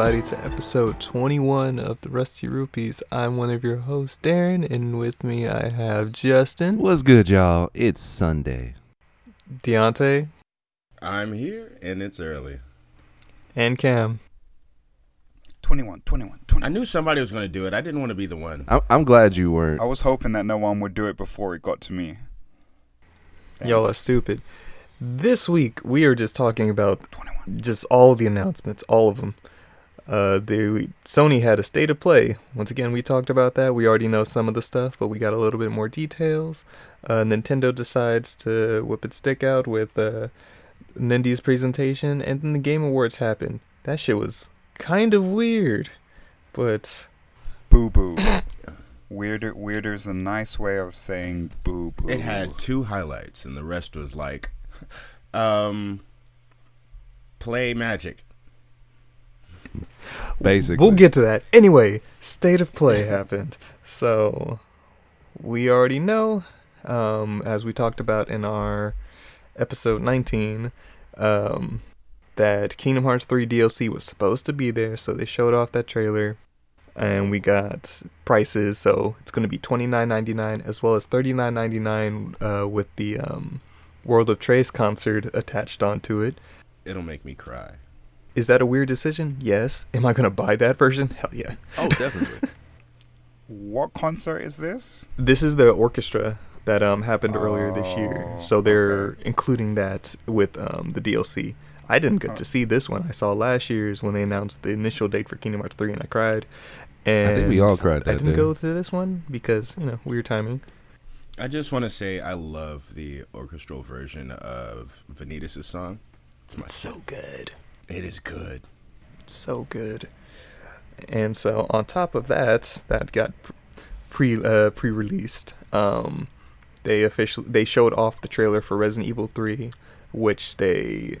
Welcome everybody to episode 21 of the Rusty Rupees. I'm one of your hosts, Darren, and with me I have Justin, What's good, y'all? It's Sunday. Deontay, I'm here and it's early. and Cam. 21, 21, I knew somebody was going to do it. I didn't want to be the one. I'm, I'm glad you weren't. I was hoping that no one would do it before it got to me. Y'all are stupid. This week we are just talking about 21. just all the announcements, all of them. Uh, the Sony had a state of play. Once again, we talked about that. We already know some of the stuff, but we got a little bit more details. Uh, Nintendo decides to whip its stick out with uh, Nindy's presentation, and then the Game Awards happen. That shit was kind of weird, but Boo boo. Weirder, weirder's a nice way of saying boo boo. It had two highlights and the rest was like, um, play magic. Basically, we'll get to that. Anyway, state of play happened. So we already know, um, as we talked about in our episode 19, um, that Kingdom Hearts 3 DLC was supposed to be there. So they showed off that trailer, and we got prices. So it's going to be $29.99 as well as $39.99 uh, with the um, World of Tres concert attached onto it. It'll make me cry. Is that a weird decision? Yes. Am I gonna buy that version? Hell yeah. Oh, definitely. What concert is this? This is the orchestra that um happened earlier this year, Oh, so they're okay. including that with um the DLC. I didn't get to see this one. I saw last year's when they announced the initial date for Kingdom Hearts 3, and I cried. And I think we all cried I didn't day. go to this one because you know weird timing. I just want to say I love the orchestral version of Vanitas' song. It's my, So good. It is good. so good. And so on top of that, that got pre uh, pre-released. Um, they officially they showed off the trailer for Resident Evil 3, which they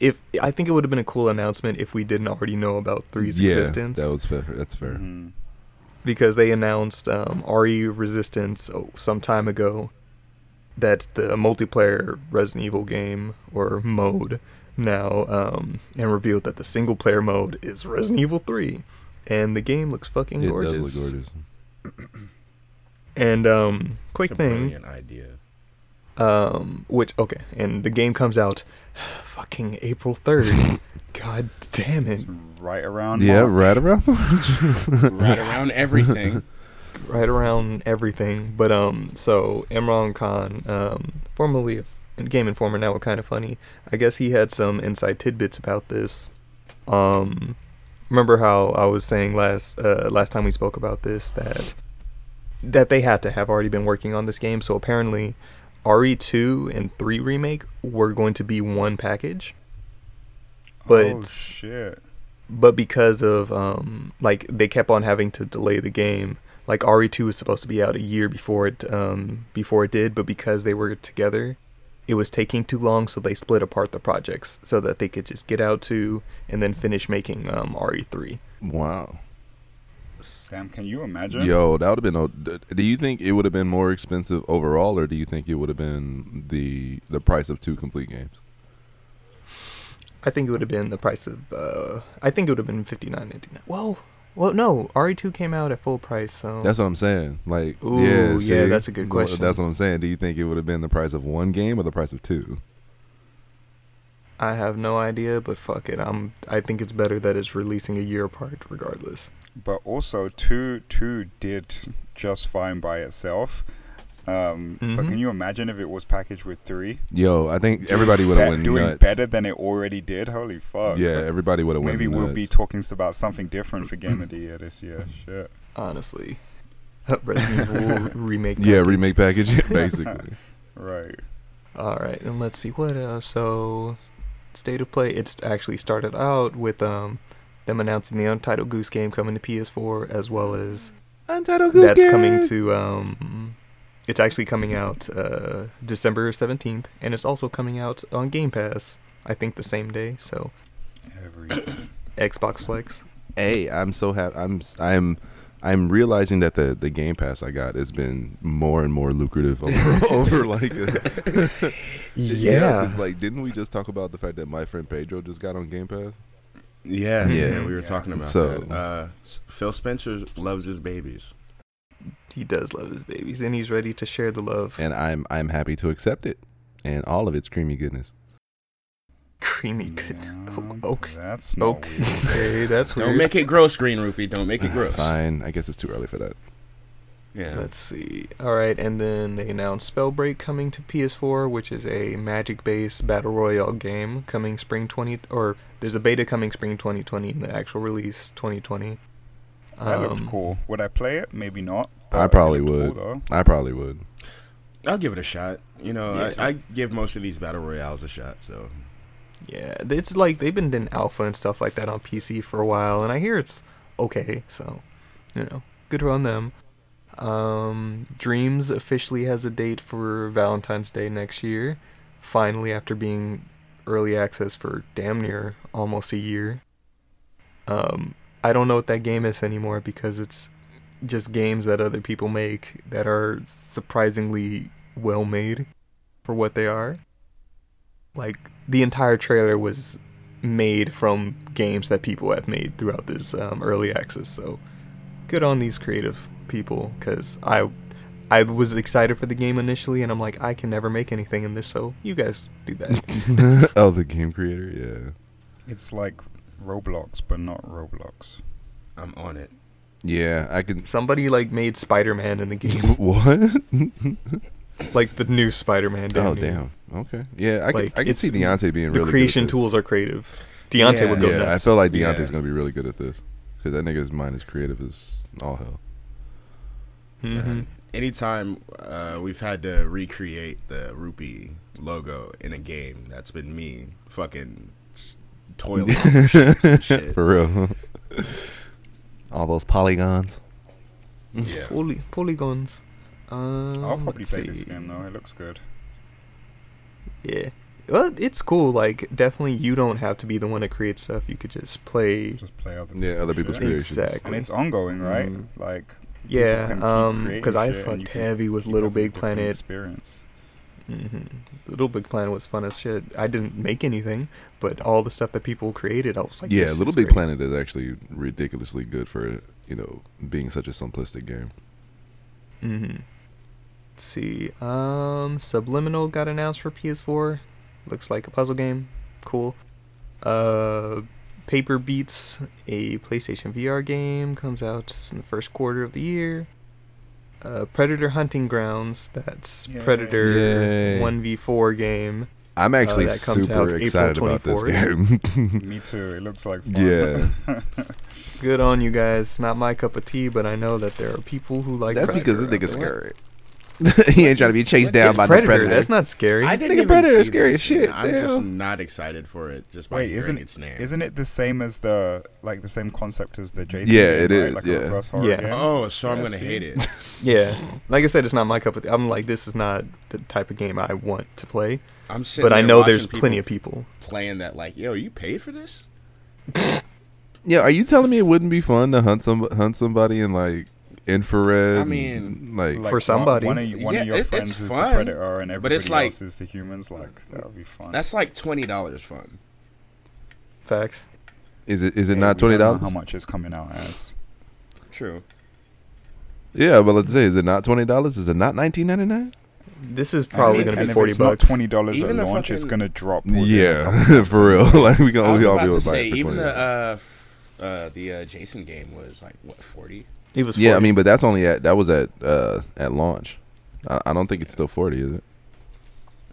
if I think it would have been a cool announcement if we didn't already know about 3's yeah, existence that was fair. That's fair. Mhm. because they announced um, RE Resistance oh, some time ago that the multiplayer Resident Evil game or mode now um, and revealed that the single player mode is Resident Evil 3 and the game looks fucking It gorgeous. does look gorgeous. And um, quick it's a thing, brilliant idea. um, which okay, and the game comes out fucking April 3rd. God damn it. It's right around. Yeah, March. right around. right around everything. right around everything. But um, so Imran Khan, um, formerly a Game Informer, now a Kinda Funny. I guess he had some inside tidbits about this. Um, remember how I was saying last uh, last time we spoke about this that that they had to have already been working on this game. So apparently, RE2 and 3 remake were going to be one package. But oh shit. but because of um like they kept on having to delay the game like RE2 was supposed to be out a year before it um before it did but because they were together it was taking too long so they split apart the projects so that they could just get out to and then finish making um RE3 wow. Sam, can you imagine? Yo, that would have been. Do you think it would have been more expensive overall, or do you think it would have been the the price of two complete games? I think it would have been the price of uh I think it would have been 59.99 Whoa well no RE2 came out at full price so That's what I'm saying. Like, Ooh, yeah, yeah, that's a good Well, question. That's what I'm saying. Do you think it would have been the price of one game or the price of two? I have no idea but fuck it I'm I think it's better that it's releasing a year apart regardless But also, two two did just fine by itself. Um, But Mhm. can you imagine if it was packaged with three? Yo, I think everybody would have Be- went doing nuts. better than it already did. Holy fuck! Yeah, everybody would have went Maybe nuts. we'll be talking about something different for Game of the Year this year. Shit. honestly. Resident Evil remake. yeah, package. remake package, basically. Right. All right, and let's see what else. So, state of play. It's actually started out with um them announcing the Untitled Goose Game coming to PS4 as well as Untitled Goose Game that's coming to um. It's actually coming out uh, December 17th, and it's also coming out on Game Pass, I think the same day, so Everything. Xbox Flex. Hey, I'm so happy. I'm I'm, I'm realizing that the the Game Pass I got has been more and more lucrative over, over like. Yeah. 'cause, like didn't we just talk about the fact that my friend Pedro just got on Game Pass? Yeah, Yeah. yeah, we were Yeah. talking about So- that. Uh, Phil Spencer loves his babies. He does love his babies, and he's ready to share the love. and I'm I'm happy to accept it and all of its creamy goodness. Creamy good. Yeah, Oh, okay. That's not Okay, weird. okay, that's Don't make it gross, Green Rupee. Don't make it gross. Fine, I guess it's too early for that. Yeah. Let's see. All right, and then they announced Spellbreak coming to PS4, which is a magic-based battle royale game coming spring 20 or there's a beta coming spring 2020 and the actual release 2020. That looked Um, cool. Would I play it? Maybe not. I probably would. Cool, I probably would. I'll give it a shot. You know, Yeah, I, I give most of these battle royales a shot. So Yeah, it's like they've been in alpha and stuff like that on PC for a while, and I hear it's okay. So, you know, good on them. Um, Dreams officially has a date for Valentine's Day next year. Finally, after being early access for damn near almost a year. Um, I don't know what that game is anymore because it's just games that other people make that are surprisingly well made for what they are. Like the entire trailer was made from games that people have made throughout this um, early access. So good on these creative people because I I was excited for the game initially, and I'm like I can never make anything in this, so you guys do that. oh, the game creator, yeah. It's like Roblox, but not Roblox. I'm on it. Yeah, I can. Somebody like made Spider-Man in the game, What? like the new Spider-Man. oh near. damn. Okay. Yeah, I can. Like, I can see Deontay being The really. creation good at tools are creative. Deontay Yeah. would go Yeah, nuts. I feel like Deontay's Yeah. gonna be really good at this because that nigga's mind is creative as all hell. Mm-hmm. And anytime uh, we've had to recreate the rupee logo in a game, that's been me fucking s- toiling and shit. For real. all those polygons. Yeah. Poly- polygons. Um, I'll probably let's play this game though. It looks good. Yeah. Well, it's cool. Like, definitely, you don't have to be the one to create stuff. You could just play. Just play other Yeah, other people's shit. creations. Exactly. And it's ongoing, right? Mm. Like Yeah, um, because I shit fucked heavy with Little Big Planet. experience. Hmm Little Big Planet was fun as shit. I didn't make anything, but all the stuff that people created, I was like, yeah, Little Big great. Planet is actually ridiculously good for you know being such a simplistic game. Mm-hmm. Let's see. Um, Superliminal got announced for PS4. Looks like a puzzle game. Cool. Uh, Paper Beast, a PlayStation VR game, comes out in the first quarter of the year. Uh, Predator Hunting Grounds, that's Yay. Predator Yay. 1v4 game. I'm actually that comes out super excited about this game. Me too. It looks like fun. yeah, Good on you guys. Not my cup of tea, but I know that there are people who like that's Predator because this out nigga's scary. he ain't trying to be chased down It's by Predator. the predator. That's not scary. I didn't Nigga, even Predator is scary as shit, shit. I'm just not excited for it just by Wait, hearing isn't its name. Isn't it the same as the like the same concept as the Jason? Yeah, game, it right? is, Like yeah. a reverse horror Yeah. game? Oh, so I'm Yeah, gonna see? hate it. Yeah, like I said, it's not my cup of tea. I'm like, this is not the type of game I want to play. I'm sitting But I there know watching there's plenty of people. playing that. Like, yo, you paid for this? Yeah, are you telling me it wouldn't be fun to hunt some hunt somebody and like infrared? I mean, like, Like For somebody. one, of, y- one Yeah, of your it- friends it's is fun, the predator and but everybody it's like- else is the humans. Like that would be fun. That's like twenty dollars fun. Facts. is it is it Yeah, not twenty dollars? How much is coming out as? True. Yeah, but let's say, is it not twenty dollars? Is it not nineteen ninety nine? This is probably mean, going to and be if forty it's bucks. not twenty dollars at Even the launch, it's gonna drop. within a couple Yeah, for real. like we I gonna we all about be able to buy say it for even twenty. the uh, f- uh, the uh, Jason game was like what forty. It was. 40. yeah, I mean, but that's only at that was at uh at launch. I, I don't think it's still forty, is it?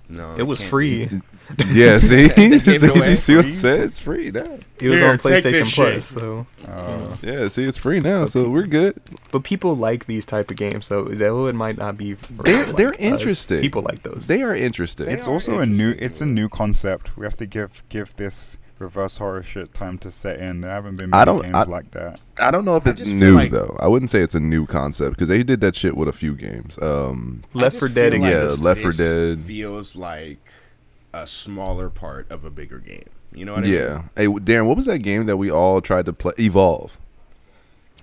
No, it was free. be. Yeah, see, They See, you see what I'm saying? It's free now. It was Here, on take this PlayStation shit. Plus, so. Uh, Yeah, see, it's free now, so we're good. But people like these type of games, though. Though it might not be. They're- like they're us, interesting. People like those. They are interested. They it's are also a new. It's a new concept. We have to give give this reverse horror shit time to set in. There haven't been I many don't- games I- like that. I don't know if I it's new like- though. I wouldn't say it's a new concept because they did that shit with a few games. Um, Left I 4 just Dead feel again. Yeah, this- Left 4 this Dead. feels like a smaller part of a bigger game. You know what I mean? yeah. Hey, Darren, what was that game that we all tried to play? Evolve.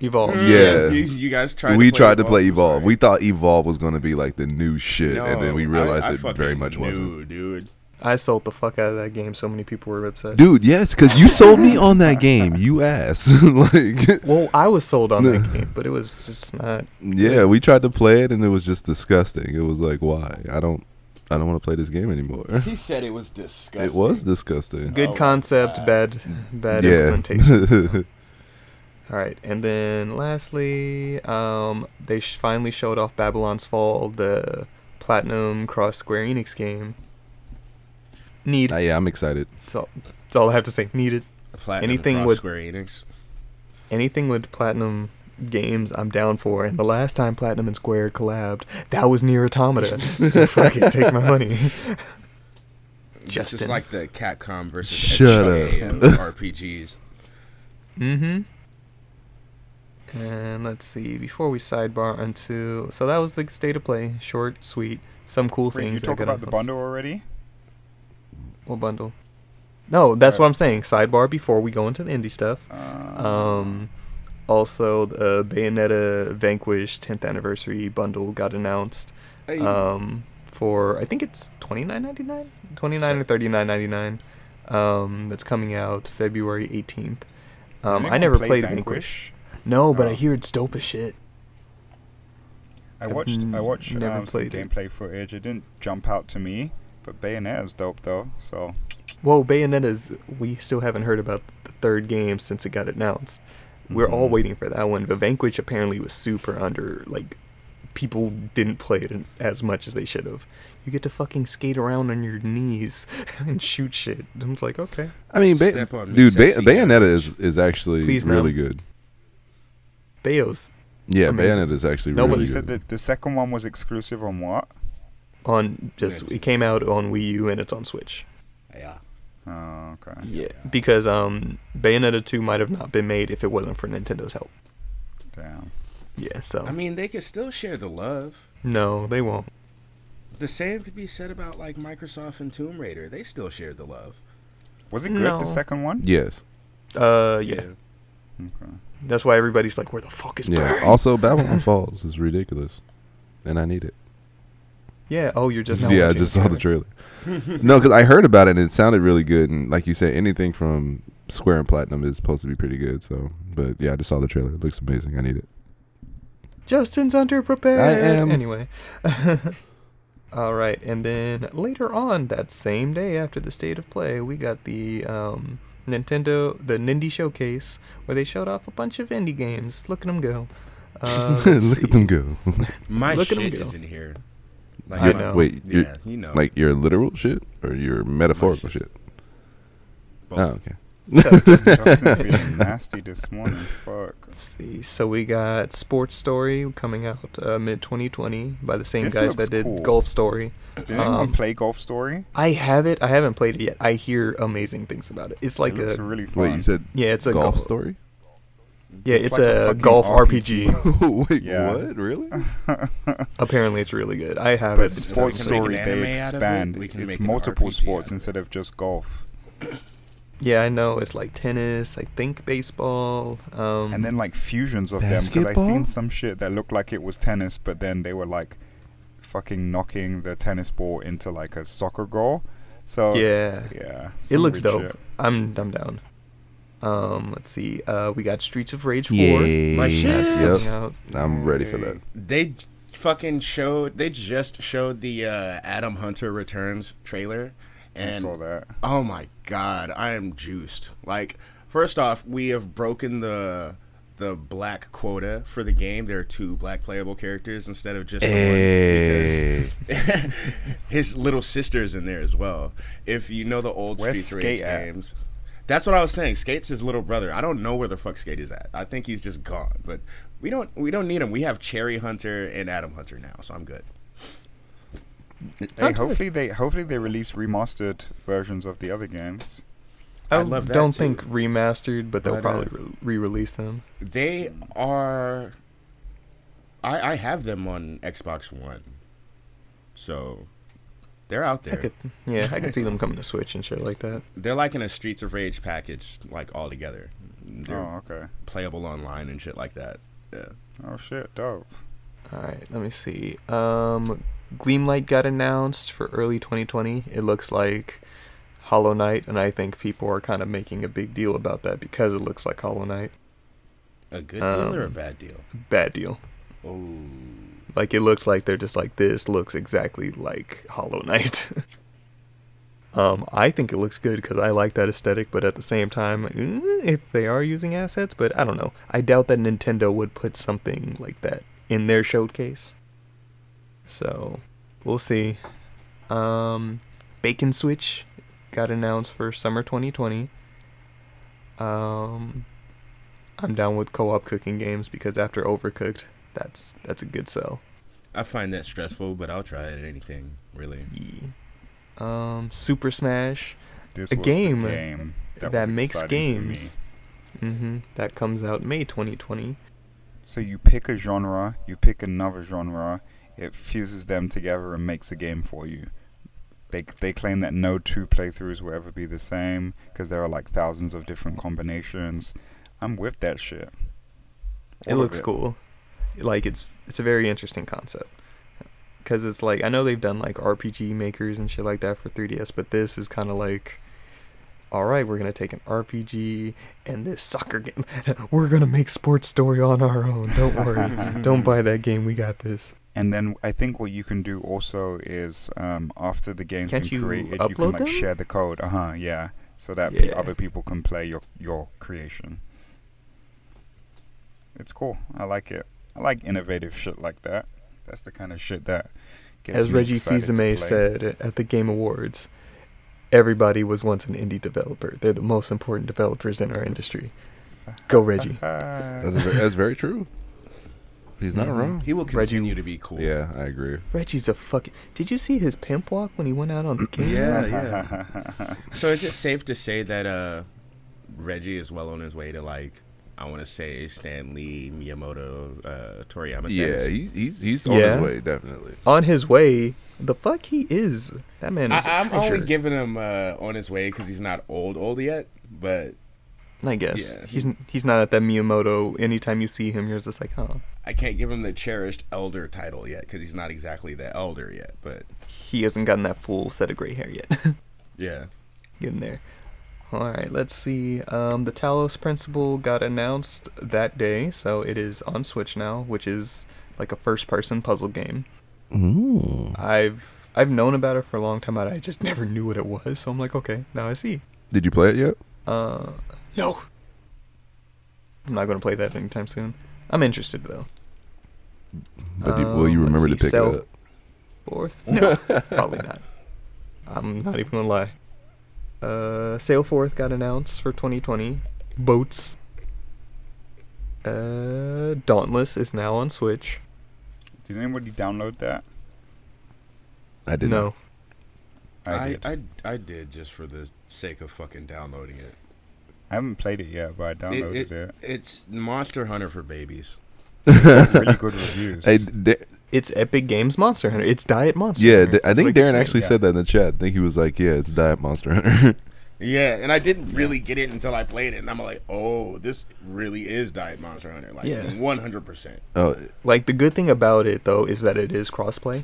Evolve. mean? Yeah. you, you guys tried. we to play tried to play Evolve. sorry. We thought Evolve was going to be like the new shit, and then we realized I- I it very fucking much wasn't. knew, dude. I sold the fuck out of that game. So many people were upset. Dude, yes, because you sold me on that game. You ass. like, Well, I was sold on that game, but it was just not. yeah, we tried to play it and it was just disgusting. It was like, why? I don't, I don't want to play this game anymore. He said it was disgusting. It was disgusting. Good Oh concept, God. bad, bad yeah. implementation. All right, and then lastly, um, they sh- finally showed off Babylon's Fall, the Platinum Cross Square Enix game. Need. Uh, yeah, I'm excited. That's all, that's all I have to say. Needed. Platinum anything with- Square Enix. Anything with Platinum games, I'm down for. And the last time Platinum and Square collabed, that was Nier Automata. so fuck it, take my money. Just Justin. is like the Capcom versus Shut HK up. RPGs. Mm-hmm. And let's see. Before we sidebar onto, so that was the state of play. Short, sweet, some cool Wait, things. you that talk got about the bundle already? What bundle? No, that's Uh, what I'm saying. Sidebar before we go into the indie stuff. Uh, Um, also the Bayonetta Vanquish 10th anniversary bundle got announced. Hey, Um, for I think it's 29.99, 29 or 39.99. Um, that's coming out February 18th. Um, I never play played Vanquish. No, but I hear it's dope as shit. I watched I watched um, some it. gameplay footage. It didn't jump out to me, but Bayonetta's dope though. So Well, Bayonetta's we still haven't heard about the third game since it got announced. We're all Mhm. waiting for that one. The Vanquish apparently was super under like people didn't play it as much as they should have. You get to fucking skate around on your knees and shoot shit. I was like, okay. I mean, ba- Step on me, dude, ba- Bayonetta is is actually Please, really ma'am. good. Bayos Yeah, Amazing. Bayonetta is actually Nobody really you good. said that the second one was exclusive on what? On just Yeah. it came out on Wii U and it's on Switch. yeah. Oh, okay. Yeah, because um Bayonetta 2 might have not been made if it wasn't for Nintendo's help. Damn. Yeah, so I mean, they could still share the love. no, they won't. The same could be said about like Microsoft and Tomb Raider. They still shared the love. Was it good No. the second one? yes. Uh yeah. Okay. That's why everybody's like, where the fuck is Yeah. Barry? Also, Babylon Falls is ridiculous, and I need it. Yeah. Oh, you're just now yeah, I just saw the trailer. trailer. no, because I heard about it and it sounded really good, and like you said, anything from Square and Platinum is supposed to be pretty good. So, but yeah, I just saw the trailer. It looks amazing. I need it. Justin's underprepared. I am. Anyway. All right, and then later on that same day after the state of play, we got the um, Nintendo the Nindy showcase where they showed off a bunch of indie games. Look at them go. Uh, let's Look at them go. My Look at 'em shit go. is in here. I my- know. Wait, you're, Yeah, you know. like your literal shit or your metaphorical shit. shit? both. Oh, okay. Justin feeling nasty this morning. Fuck. Let's see. So we got Sports Story coming out uh, mid 2020 by the same This guys that did cool. Golf Story. Did anyone Um, play Golf Story? I have it. I haven't played it yet. I hear amazing things about it. It's like it looks a really fun. Wait, you said yeah, it's a golf golf story? Yeah, It's it's, like a a, golf RPG. RPG. Wait, Yeah. what? Really? Apparently, it's really good. I have but it. It's Sports we Story, they anime out of it, expand. It's multiple RPG sports instead of just golf. Yeah, I know. It's like tennis. I think baseball. Um, and then like fusions of them because I Basketball? seen some shit that looked like it was tennis, but then they were like fucking knocking the tennis ball into like a soccer goal. So yeah, yeah, it looks dope. shit. I'm I'm down. Um, let's see. Uh, we got Streets of Rage 4 Yeah. My shit. Yep. I'm ready for that. They fucking showed. They just showed the uh, Adam Hunter Returns trailer, I saw that. oh my god, I am juiced. Like, first off, we have broken the the black quota for the game. There are two black playable characters instead of just Hey. one because his little sister's in there as well. If you know the old Where's Streets of Rage at? games. That's what I was saying. Skate's his little brother. I don't know where the fuck Skate is at. I think he's just gone. But we don't we don't need him. We have Cherry Hunter and Adam Hunter now, so I'm good. Hey, hopefully they hopefully they release remastered versions of the other games. I I'd love that don't too. think remastered, but they'll But, uh, probably re- re-release them. They are. I I have them on Xbox One, so they're out I there. could, yeah, I can see them coming to Switch and shit like that. They're like in a Streets of Rage package, like all together. They're Oh, okay. playable online and shit like that. Yeah. Oh shit, dope. All right, let me see. Um, Gleamlight got announced for early 2020. It looks like Hollow Knight, and I think people are kind of making a big deal about that because it looks like Hollow Knight. A good deal or a Um, bad deal? Bad deal. Oh, Like it looks like they're just like this looks exactly like Hollow Knight. um, I think it looks good because I like that aesthetic, but at the same time, mm, if they are using assets, but I don't know. I doubt that Nintendo would put something like that in their showcase. So we'll see. Um, Bake 'n Switch got announced for summer 2020. Um, I'm down with co-op cooking games because after Overcooked, that's that's a good sell. I find that stressful, but I'll try it at anything, really. Yeah. Um, Super Mash This A was game the game that, that, was makes exciting for me. games. hmm That comes out May 2020. So you pick a genre, you pick another genre, it fuses them together and makes a game for you. They they claim that no two playthroughs will ever be the same because there are like thousands of different combinations. I'm with that shit. it All of looks cool. Like it's it's a very interesting concept. Cuz it's like I know they've done like RPG makers and shit like that for 3DS, but this is kind of like all right, we're going to take an RPG and this soccer game. we're going to make sports story on our own. Don't worry. Don't buy that game. We got this. And then I think what you can do also is um, after the game's Can't been you created, you can like them? share the code. Uh huh. Yeah. So that Yeah. other people can play your your creation. It's cool. I like it. I like innovative shit like that. That's the kind of shit that gets As me Reggie excited to Fils-Aimé said at the Game Awards, everybody was once an indie developer. They're the most important developers in our industry. Go Reggie. That's, ve- that's very true. He's not Mhm. wrong. He will Reggie- continue to be cool. Yeah, I agree. Reggie's a fucking. Did you see his pimp walk when he went out on the game? Yeah, yeah. So is it safe to say that uh, Reggie is well on his way to like, I want to say Stan Lee, Miyamoto, uh, Toriyama? Yeah, status? he, he's he's on Yeah. his way, definitely. On his way. The fuck he is. That man is a I, I'm only giving him uh, on his way because he's not old, old yet. But I guess Yeah, he's he's not at that Miyamoto. Anytime you see him, you're just like, huh. I can't give him the cherished elder title yet because he's not exactly the elder yet. But He hasn't gotten that full set of gray hair yet. yeah, Getting there. All right, let's see. Um, the Talos Principle got announced that day, so it is on Switch now, which is like a first-person puzzle game. Ooh. I've I've known about it for a long time, but I just never knew what it was. So I'm like, okay, now I see. Did you play it yet? Uh, no. I'm not gonna play that anytime soon. I'm interested though. But you- will you Um, remember to pick it up? Fourth? No, probably not. I'm not even gonna lie. Uh, Sail Forth got announced for 2020. Boats. Uh, Dauntless is now on Switch. Did anybody download that? I didn't. no, I, I, did. I, I, I did just for the sake of fucking downloading it. I haven't played it yet, but I downloaded It- it. It's Monster Hunter for babies. It's really good reviews. Hey, D- it's Epic Games Monster Hunter. It's Diet Monster. yeah, Hunter. D- I That's think what keep Darren saying. actually yeah. said that in the chat. I think he was like, "Yeah, it's Diet Monster Hunter." Yeah, and I didn't really get it until I played it, and I'm like, oh, this really is Diet Monster Hunter, like Yeah. 100. percent oh, Like the good thing about it though is that it is crossplay.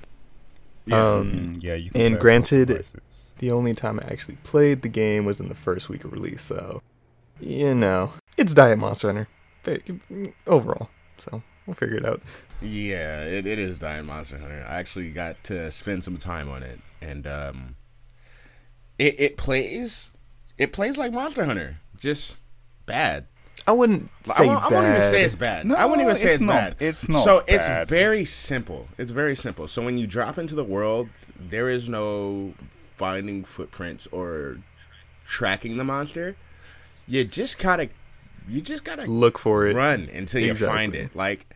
Yeah. Um, Mm, yeah, you can and granted. The only time I actually played the game was in the first week of release, so you know, it's Diet Monster Hunter overall. So we'll figure it out. Yeah, it, it is Diet Monster Hunter. I actually got to spend some time on it, and um, it it plays it plays like Monster Hunter, just bad. I wouldn't I say won't, I won't even say it's bad. No, I wouldn't even say it's it's, not- bad. it's not So bad. it's very simple. It's very simple. So when you drop into the world, there is no finding footprints or tracking the monster. You just gotta, you just gotta Look for it. run until you find it. Like,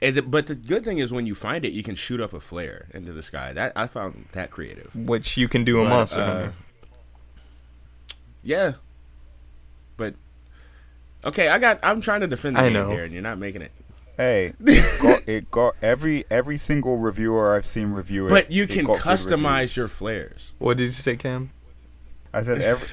and the, but the good thing is when you find it, you can shoot up a flare into the sky. That I found that creative. Which you can do in But, Monster uh, Hunter. Yeah, but okay, I got. I'm trying to defend the I game know. here, and you're not making it. Hey, it got, it got every every single reviewer I've seen review it. But you it can got customize your flares. What did you say, Cam? I said every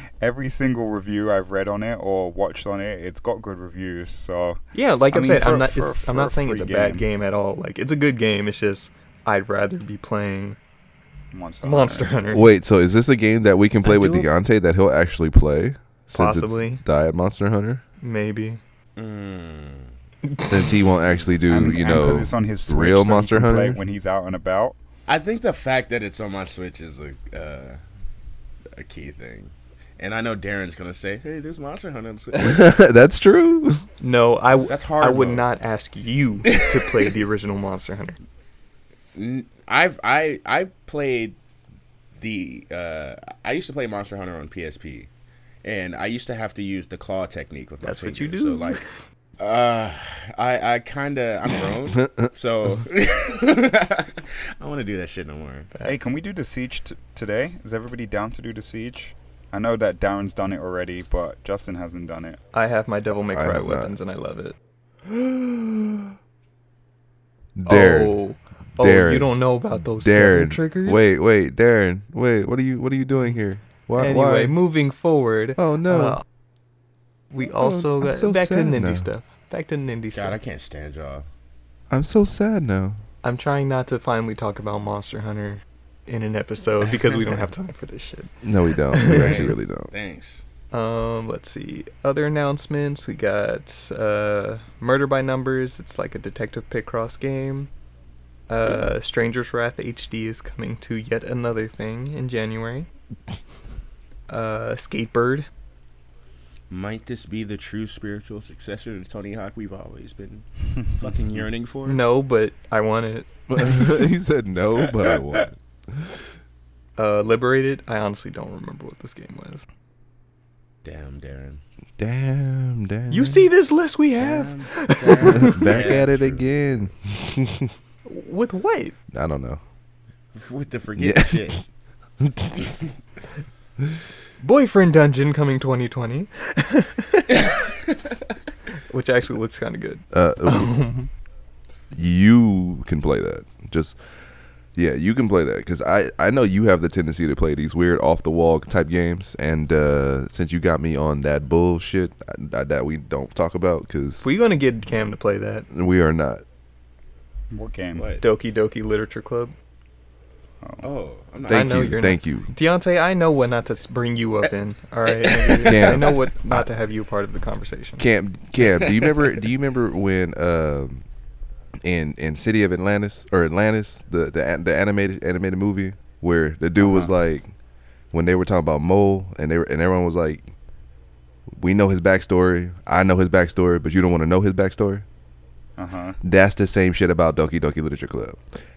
every single review I've read on it or watched on it, it's got good reviews. So Yeah, like I I'm mean, saying, for- I'm not. for- it's, I'm a not saying it's a free bad game. game at all. Like it's a good game. It's just I'd rather be playing Monster, Monster Hunter. Hunter. Wait, so is this a game that we can play I with do- Deontay that he'll actually play? Since Possibly. It's Diet Monster Hunter? Maybe. Mm. Since he won't actually do, And- you know, it's on his Switch, real so he Monster can play Hunter? when he's out and about. I think the fact that it's on my Switch is a uh, a key thing. And I know Darren's gonna say, "Hey, there's Monster Hunter." That's true. No, I, w- That's hard I would mode. not ask you to play the original Monster Hunter. N- I've I I played the uh, I used to play Monster Hunter on PSP, and I used to have to use the claw technique with my That's what you do. So like, uh, I I kind of I'm grown, so I want to do that shit no more. Hey, can we do the siege t- today? Is everybody down to do the siege? I know that Darren's done it already, but Justin hasn't done it. I have my Devil May I Cry have not. weapons and I love it. Darren. Oh, oh Darren. you don't know about those devil Darren. triggers? Wait, wait, Darren. Wait, what are you what are you doing here? Why Anyway, why? moving forward. Oh no. uh, we also I'm got so back to the sad Nindy stuff. Back to the Nindy God, stuff. I can't stand y'all. I'm so sad now. I'm trying not to finally talk about Monster Hunter in an episode because we don't have time for this shit. No, we don't. We actually really don't. Thanks. Um, let's see. Other announcements. We got uh, Murder by Numbers. It's like a detective Picross game. Uh, Stranger's Wrath HD is coming to yet another thing in January. Uh, Skatebird. Might this be the true spiritual successor to Tony Hawk we've always been fucking yearning for? No, but I want it. he said no, but I want. it. Uh, Liberated. I honestly don't remember what this game was. Damn, Darren. Damn, damn. You see this list we have Damn, damn. Back Yeah, at it true. again. with what? I don't know. With the forget Yeah. shit. Boyfriend Dungeon coming 2020. Which actually looks kind of good. Uh, you can play that. Just yeah, you can play that because I I know you have the tendency to play these weird off the wall type games, and uh, since you got me on that bullshit uh, that we don't talk about because We're gonna get Cam to play that. we are not. What game? What? Doki Doki Literature Club. Oh, I'm not. Thank know you, you're thank you. Deontay, I know what not to bring you up in. All right. Cam. I know what not to have you part of the conversation. Cam, Cam, do you remember? do you remember when um, in in City of Atlantis or Atlantis, the the the animated animated movie where the dude was Uh-huh. like, when they were talking about Mole and they were, and everyone was like, we know his backstory, I know his backstory, but you don't want to know his backstory. Uh huh. That's the same shit about Doki Doki Literature Club.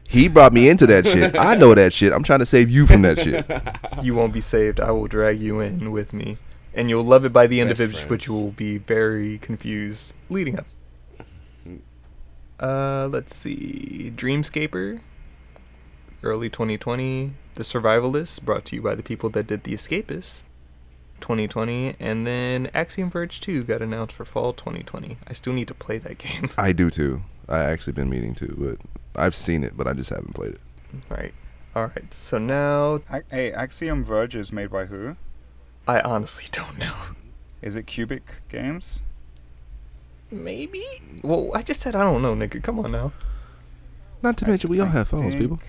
He brought me into that shit. I know that shit. I'm trying to save you from that shit. You won't be saved. I will drag you in with me, and you'll love it by the end Best of it, but you will be very confused leading up. Uh, let's see. Dreamscaper, early 2020. The Survivalist, brought to you by the people that did The Escapist, 2020, and then Axiom Verge 2 got announced for fall 2020. I still need to play that game. I do too. I actually been meaning to, but I've seen it, but I just haven't played it. right. All right. So now Ac- Hey, Axiom Verge is made by who? I honestly don't know. Is it Cubic Games? Maybe. Well, I just said I don't know, nigga. Come on now. Not to mention, we all I have phones, think- people.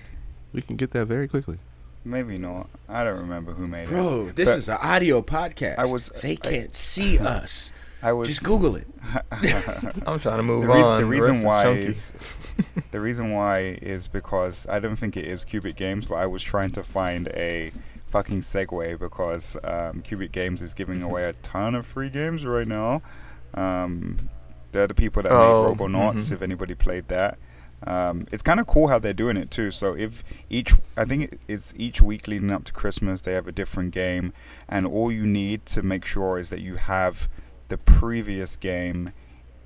We can get that very quickly. Maybe not. I don't remember who made it. Bro, this But is an audio podcast. I was- They I- can't see us. I was Just Google it. I'm trying to move the, reas- on. the reason is why chunky. is the reason why is because I don't think it is QubicGames, but I was trying to find a fucking segue because um, QubicGames is giving away a ton of free games right now. Um, they're the people that Oh, made Robonauts. mhm. If anybody played that, um, it's kind of cool how they're doing it too. So if each, I think it's each week leading up to Christmas, they have a different game, and all you need to make sure is that you have the previous game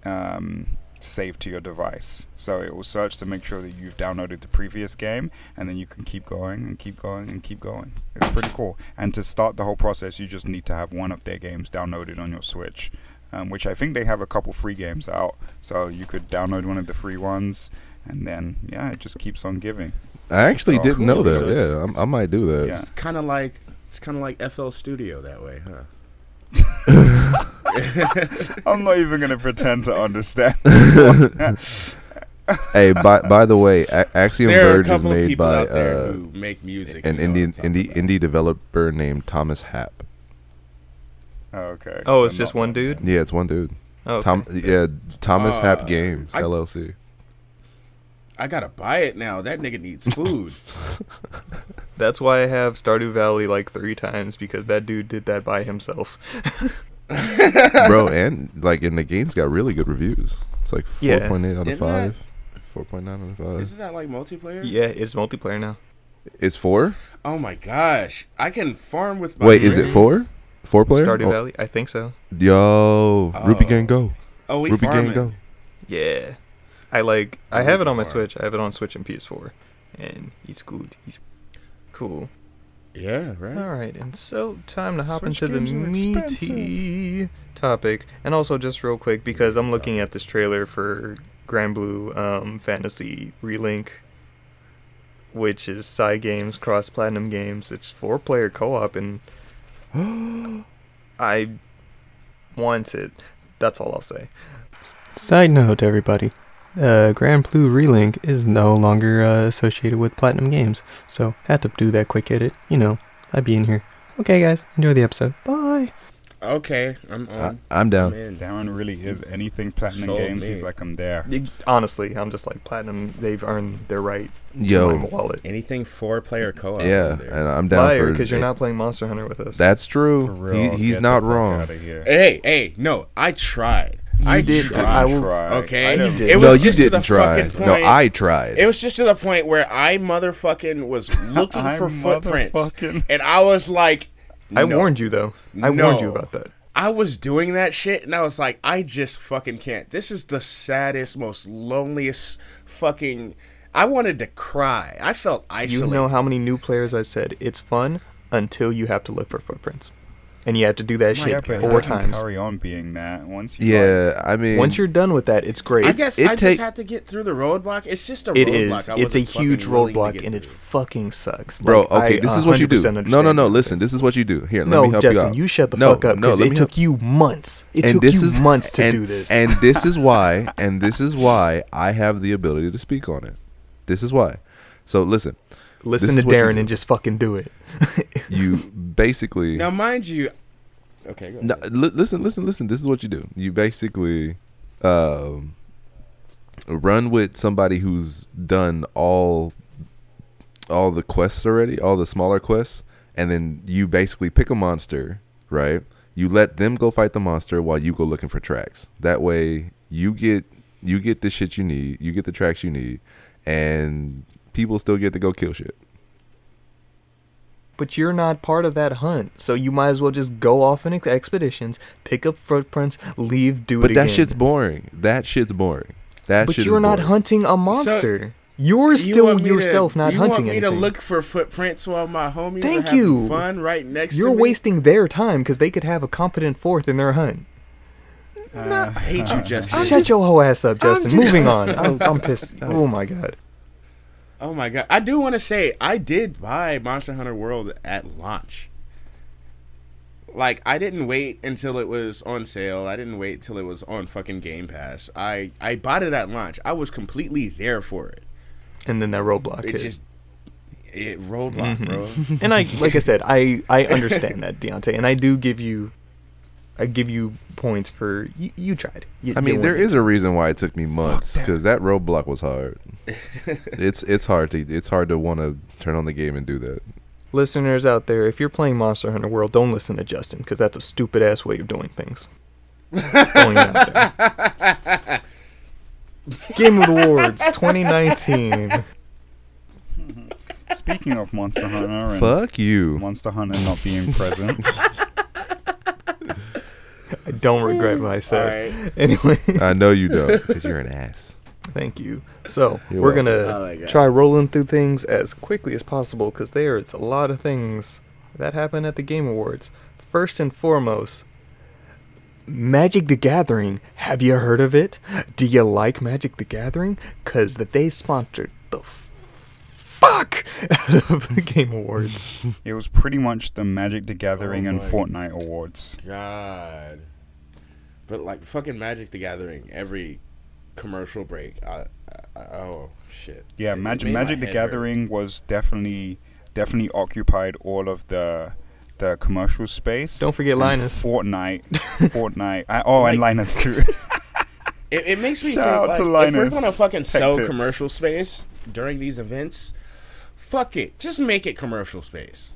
um, saved to your device. So it will search to make sure that you've downloaded the previous game, and then you can keep going and keep going and keep going. It's pretty cool. And to start the whole process, you just need to have one of their games downloaded on your Switch, um, which I think they have a couple free games out. So you could download one of the free ones, and then yeah, it just keeps on giving. I actually Oh, didn't know that. So yeah, I'm, I might do that. Yeah. It's kind of like it's kind of like FL Studio that way, huh? I'm not even gonna pretend to understand. hey, by by the way, A- Axiom there Verge is made by uh, who make music. an who Indian indie about. indie developer named Thomas Happ. Oh, okay. Oh, it's just not one one dude? Yeah, it's one dude. Oh, okay. Tom, yeah, Thomas Uh, Happ Games I- LLC. I gotta buy it now. That nigga needs food. That's why I have Stardew Valley like three times because that dude did that by himself. bro, and like, and the game's got really good reviews. It's like four Yeah. point eight out of Didn't that- five. Four point nine out of five. Isn't that like multiplayer? yeah, it's multiplayer now. It's four. Oh my gosh, I can farm with my. Wait, is it four? Four player? Stardew Oh, Valley, I think so. Yo, oh. Rupee Oh. Gang Go. Oh, we Rupee Gang. Go. Yeah, I like. I I have it on my farm. Switch. I have it on Switch and PS4, and it's good. It's cool. Yeah, right. All right, and so time to hop Switch into the games are meaty topic, and also just real quick because I'm looking at this trailer for Granblue um, Fantasy Relink, which is Cygames Cross Platinum Games. It's four player co op, and I want it. That's all I'll say. Side note, everybody. Uh, Granblue Relink is no longer uh, associated with Platinum Games, so had to do that quick edit. You know, I'd be in here. Okay, guys, enjoy the episode. Bye. Okay, I'm I, on. I'm I'm down. in. Darren really is anything platinum Sold games. He's like, I'm there. Honestly, I'm just like Platinum. They've earned their right to my Yo, wallet. Anything four player co-op. yeah, and I'm down Liar, for because you're not playing Monster Hunter with us. That's true. For real, he, he's get not the fuck wrong. outta here. Hey, hey, no, I tried. I did. Tried. I will- Try. Okay, I don't- did. It was no, you just to the didn't try. fucking No, I tried. It was just to the point where I motherfucking was looking for footprints, and I was like, I warned you though. I warned you about that. I was doing that shit, and I was like, I just fucking can't. This is the saddest, most loneliest fucking. I wanted to cry. I felt isolated. You know how many new players I said it's fun until you have to look for footprints, and you have to do that Yeah, shit but four times. carry on being that once you. like- yeah, I mean, Once you're done with that, it's great. I guess it I take- just had to get through the roadblock. It's just a It roadblock. is. I It's a huge roadblock, and it fucking sucks. bro. Like, okay, I this is what you do. No, no, no. Listen, this is what you do. Here, let no, me help Justin, you out. you shut the no, fuck up no, because let it took help- you months. It and took this you is months to and, do this. and this is why, and this is why I have the ability to speak on it. This is why. So listen, Listen to is what you Darren and just fucking do it. you basically Now, mind you, okay, go No, ahead. li- listen, listen, listen. This is what you do. You basically um, run with somebody who's done all all the quests already, all the smaller quests, and then you basically pick a monster, right? You let them go fight the monster while you go looking for tracks. That way, you get you get the shit you need, you get the tracks you need, and people still get to go kill shit. But you're not part of that hunt, so you might as well just go off on ex- expeditions, pick up footprints, leave, do But it But that again. shit's boring. That shit's boring. That but shit you're is not boring. hunting a monster. you're still want me to- yourself not you hunting want me anything. to look for footprints while my homies Thank are having you. fun right next you're to me? wasting their time because they could have a competent fourth in their hunt. Uh, I hate you, Justin. Shut your whole ass up, Justin. just- Moving on. I'm, I'm pissed. Oh my god. Oh my god! I do want to say I did buy Monster Hunter World at launch. Like I didn't wait until it was on sale. I didn't wait till it was on fucking Game Pass. I I bought it at launch. I was completely there for it. And then that roadblock It hit. just it roadblock, Mhm. bro. and I, like I said, I I understand that, Deontay, and I do give you, I give you points for you. You tried. You, I mean, there is a reason why it took me months that. because that roadblock was hard. it's it's hard to it's hard to want to turn on the game and do that. listeners out there. If you're playing Monster Hunter World, don't listen to Justin because that's a stupid ass way of doing things. Going out there. Game of the Awards 2019. Speaking of Monster Hunter and Fuck you. Monster Hunter not being present, I don't regret what I said. right. Anyway, I know you don't because you're an ass. Thank you. So You're we're welcome. gonna Oh my God. try rolling through things as quickly as possible because there's a lot of things that happen at the Game Awards. First and foremost, Magic the Gathering. Have you heard of it? Do you like Magic the Gathering? Cause that they sponsored the fuck out of the Game Awards. it was pretty much the Magic the Gathering Oh and my Fortnite awards. God. But like fucking Magic the Gathering, every commercial break, I oh shit. Yeah, It- it Magic made Magic the head hurt. Gathering was definitely definitely occupied all of the the commercial space. Don't forget And Linus. Fortnite, Fortnite. I, oh, and Linus too. It, it makes me Shout think out like, to if we're Linus. gonna fucking Tech sell tips. commercial space during these events, fuck it, just make it commercial space.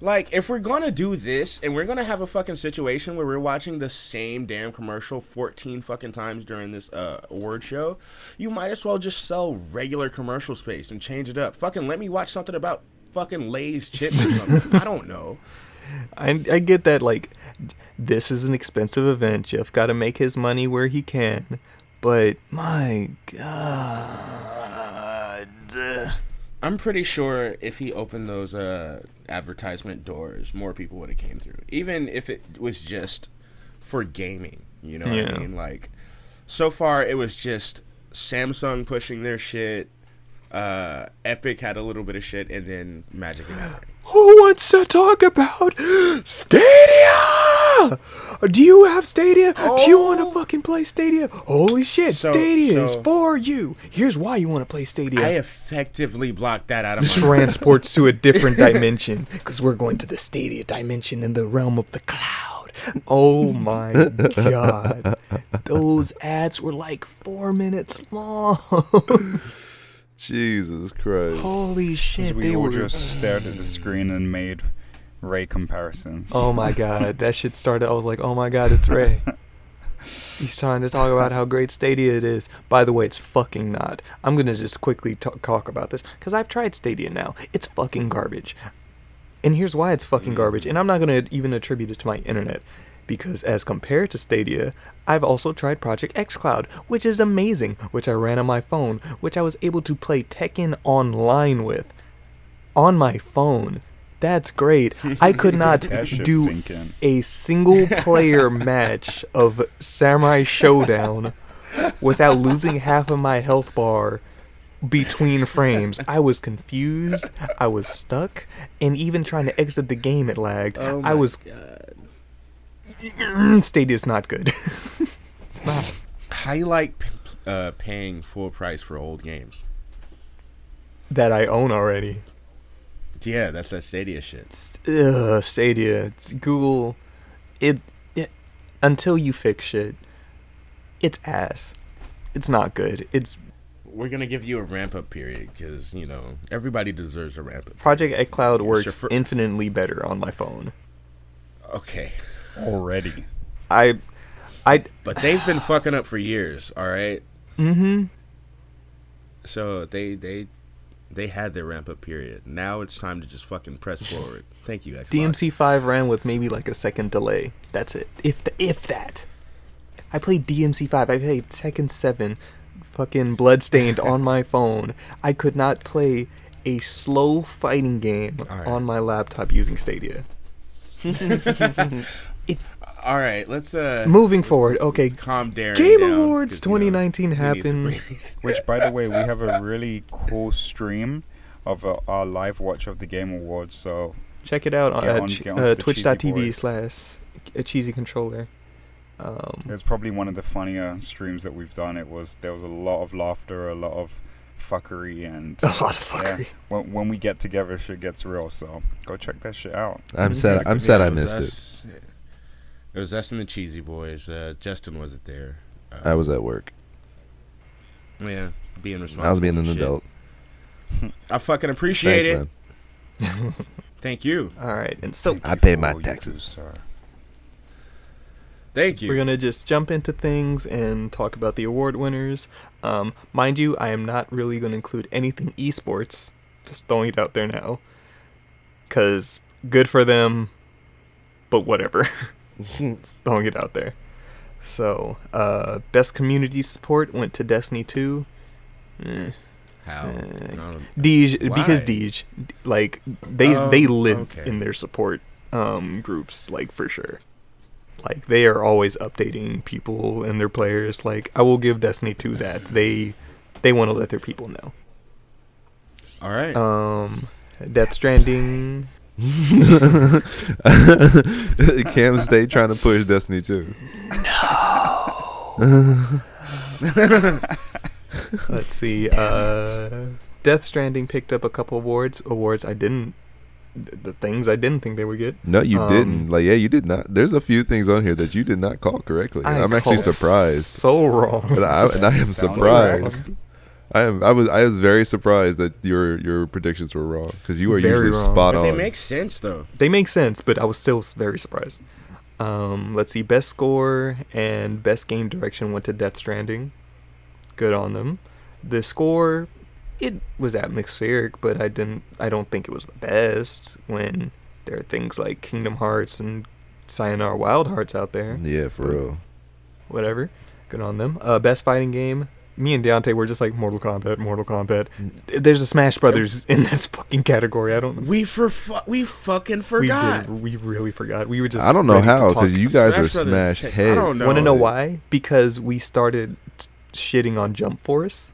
Like, if we're gonna do this and we're gonna have a fucking situation where we're watching the same damn commercial 14 fucking times during this uh, award show, you might as well just sell regular commercial space and change it up. Fucking let me watch something about fucking Lay's chips or something. I don't know. I I get that like this is an expensive event. Jeff got to make his money where he can, but my God, I'm pretty sure if he opened those uh, advertisement doors, more people would have came through. Even if it was just for gaming, you know what I mean? Like, so far it was just Samsung pushing their shit. Uh, Epic had a little bit of shit, and then Magic the Gathering. who wants to talk about Stadia? Do you have Stadia? Do you want to oh. fucking play Stadia? Holy shit, So- Stadia is for you. Here's why you want to play Stadia. I effectively blocked that out of my. transports to a different dimension because we're going to the stadia dimension in the realm of the cloud. Oh my god. Those ads were like four minutes long. Jesus Christ. Holy shit. Because we they all were... just stared at the screen and made Ray comparisons. Oh my god. That shit started. I was like, oh my god, it's Ray. He's trying to talk about how great Stadia it is. By the way, it's fucking not. I'm gonna just quickly ta- talk about this because I've tried Stadia now. It's fucking garbage. And here's why it's fucking mm. garbage. And I'm not gonna even attribute it to my internet because as compared to Stadia, I've also tried Project xCloud, which is amazing, which I ran on my phone, which I was able to play Tekken online with on my phone. That's great. I could not do a single player match of Samurai Shodown without losing half of my health bar between frames. I was confused, I was stuck, and even trying to exit the game it lagged. Oh I was God. Stadia's not good. it's not. How you like p- uh, paying full price for old games? That I own already. Yeah, that's that Stadia shit. Ugh, Stadia. It's Google. It, it until you fix shit. It's ass. It's not good. It's We're gonna give you a ramp up period because you know everybody deserves a ramp up. Project xCloud works Sure, for- infinitely better on my phone. Okay, Already. I, I, but they've been fucking up for years. All right, mm-hmm. so they they they had their ramp up period. Now it's time to just fucking press forward. Thank you, Xbox. DMC five ran with maybe like a second delay. That's it. If the, if that. I played DMC five. I played Tekken seven, fucking Bloodstained on my phone. I could not play a slow fighting game right. on my laptop using Stadia. All right, let's uh Moving let's- forward, let's- okay. let's calm Darren Game down, Awards 'cause, you know, 2019 he needs happened. Which, by the way, we have a really cool stream of uh, our live watch of the Game Awards. So Check it out on, Get uh, on- ch- uh, twitch.tv slash a cheesy controller. Um, it's probably one of the funnier streams that we've done. It was there was a lot of laughter, a lot of fuckery, and a lot of fuckery. yeah, when, when we get together, shit gets real. So go check that shit out. I'm Mhm. sad. I'm sad I missed it. Us- It was us and the Cheesy Boys. Uh, Justin wasn't there. Uh, I was at work. yeah, being responsible. I was being an shit. adult. I fucking appreciate Thanks, it. man. Thank you. All right, and so I you pay my all you taxes. Thank you. We're gonna just jump into things and talk about the award winners. Um, mind you, I am not really gonna include anything esports. Just throwing it out there now, cause good for them, but whatever. throwing it out there. So, uh, best community support went to Destiny 2. Eh. How? Uh, Deej, because Deej, like they Oh, they live okay. in their support um groups, like for sure. Like they are always updating people and their players. Like I will give Destiny 2 that they they want to let their people know. All right. Um, Death Stranding. Cam stay trying to push Destiny too. Let's see. Uh, Death Stranding picked up a couple awards. Awards I didn't. The things I didn't think they would get. No, you Um, didn't. Like, yeah, you did not. There's a few things on here that you did not call correctly. I I'm actually surprised. So wrong. and I, and I am surprised. I am. I was. I was very surprised that your your predictions were wrong because you are Very usually wrong. spot But on. they make sense though. They make sense, but I was still very surprised. Um, let's see. Best score and best game direction went to Death Stranding. Good on them. The score, it was atmospheric, but I didn't. I don't think it was the best. When there are things like Kingdom Hearts and Sayonara Wild Hearts out there. yeah, for real. Whatever. Good on them. Uh, best fighting game. Me and Deontay were just like Mortal Kombat, Mortal Kombat. Mm. There's a Smash Brothers in this fucking category. I don't. We for fu- we fucking We forgot. did. We really forgot. We were just. I don't know how because you guys Smash are Brothers smash take- I heads. don't know. Want to know why? Because we started t- shitting on Jump Force,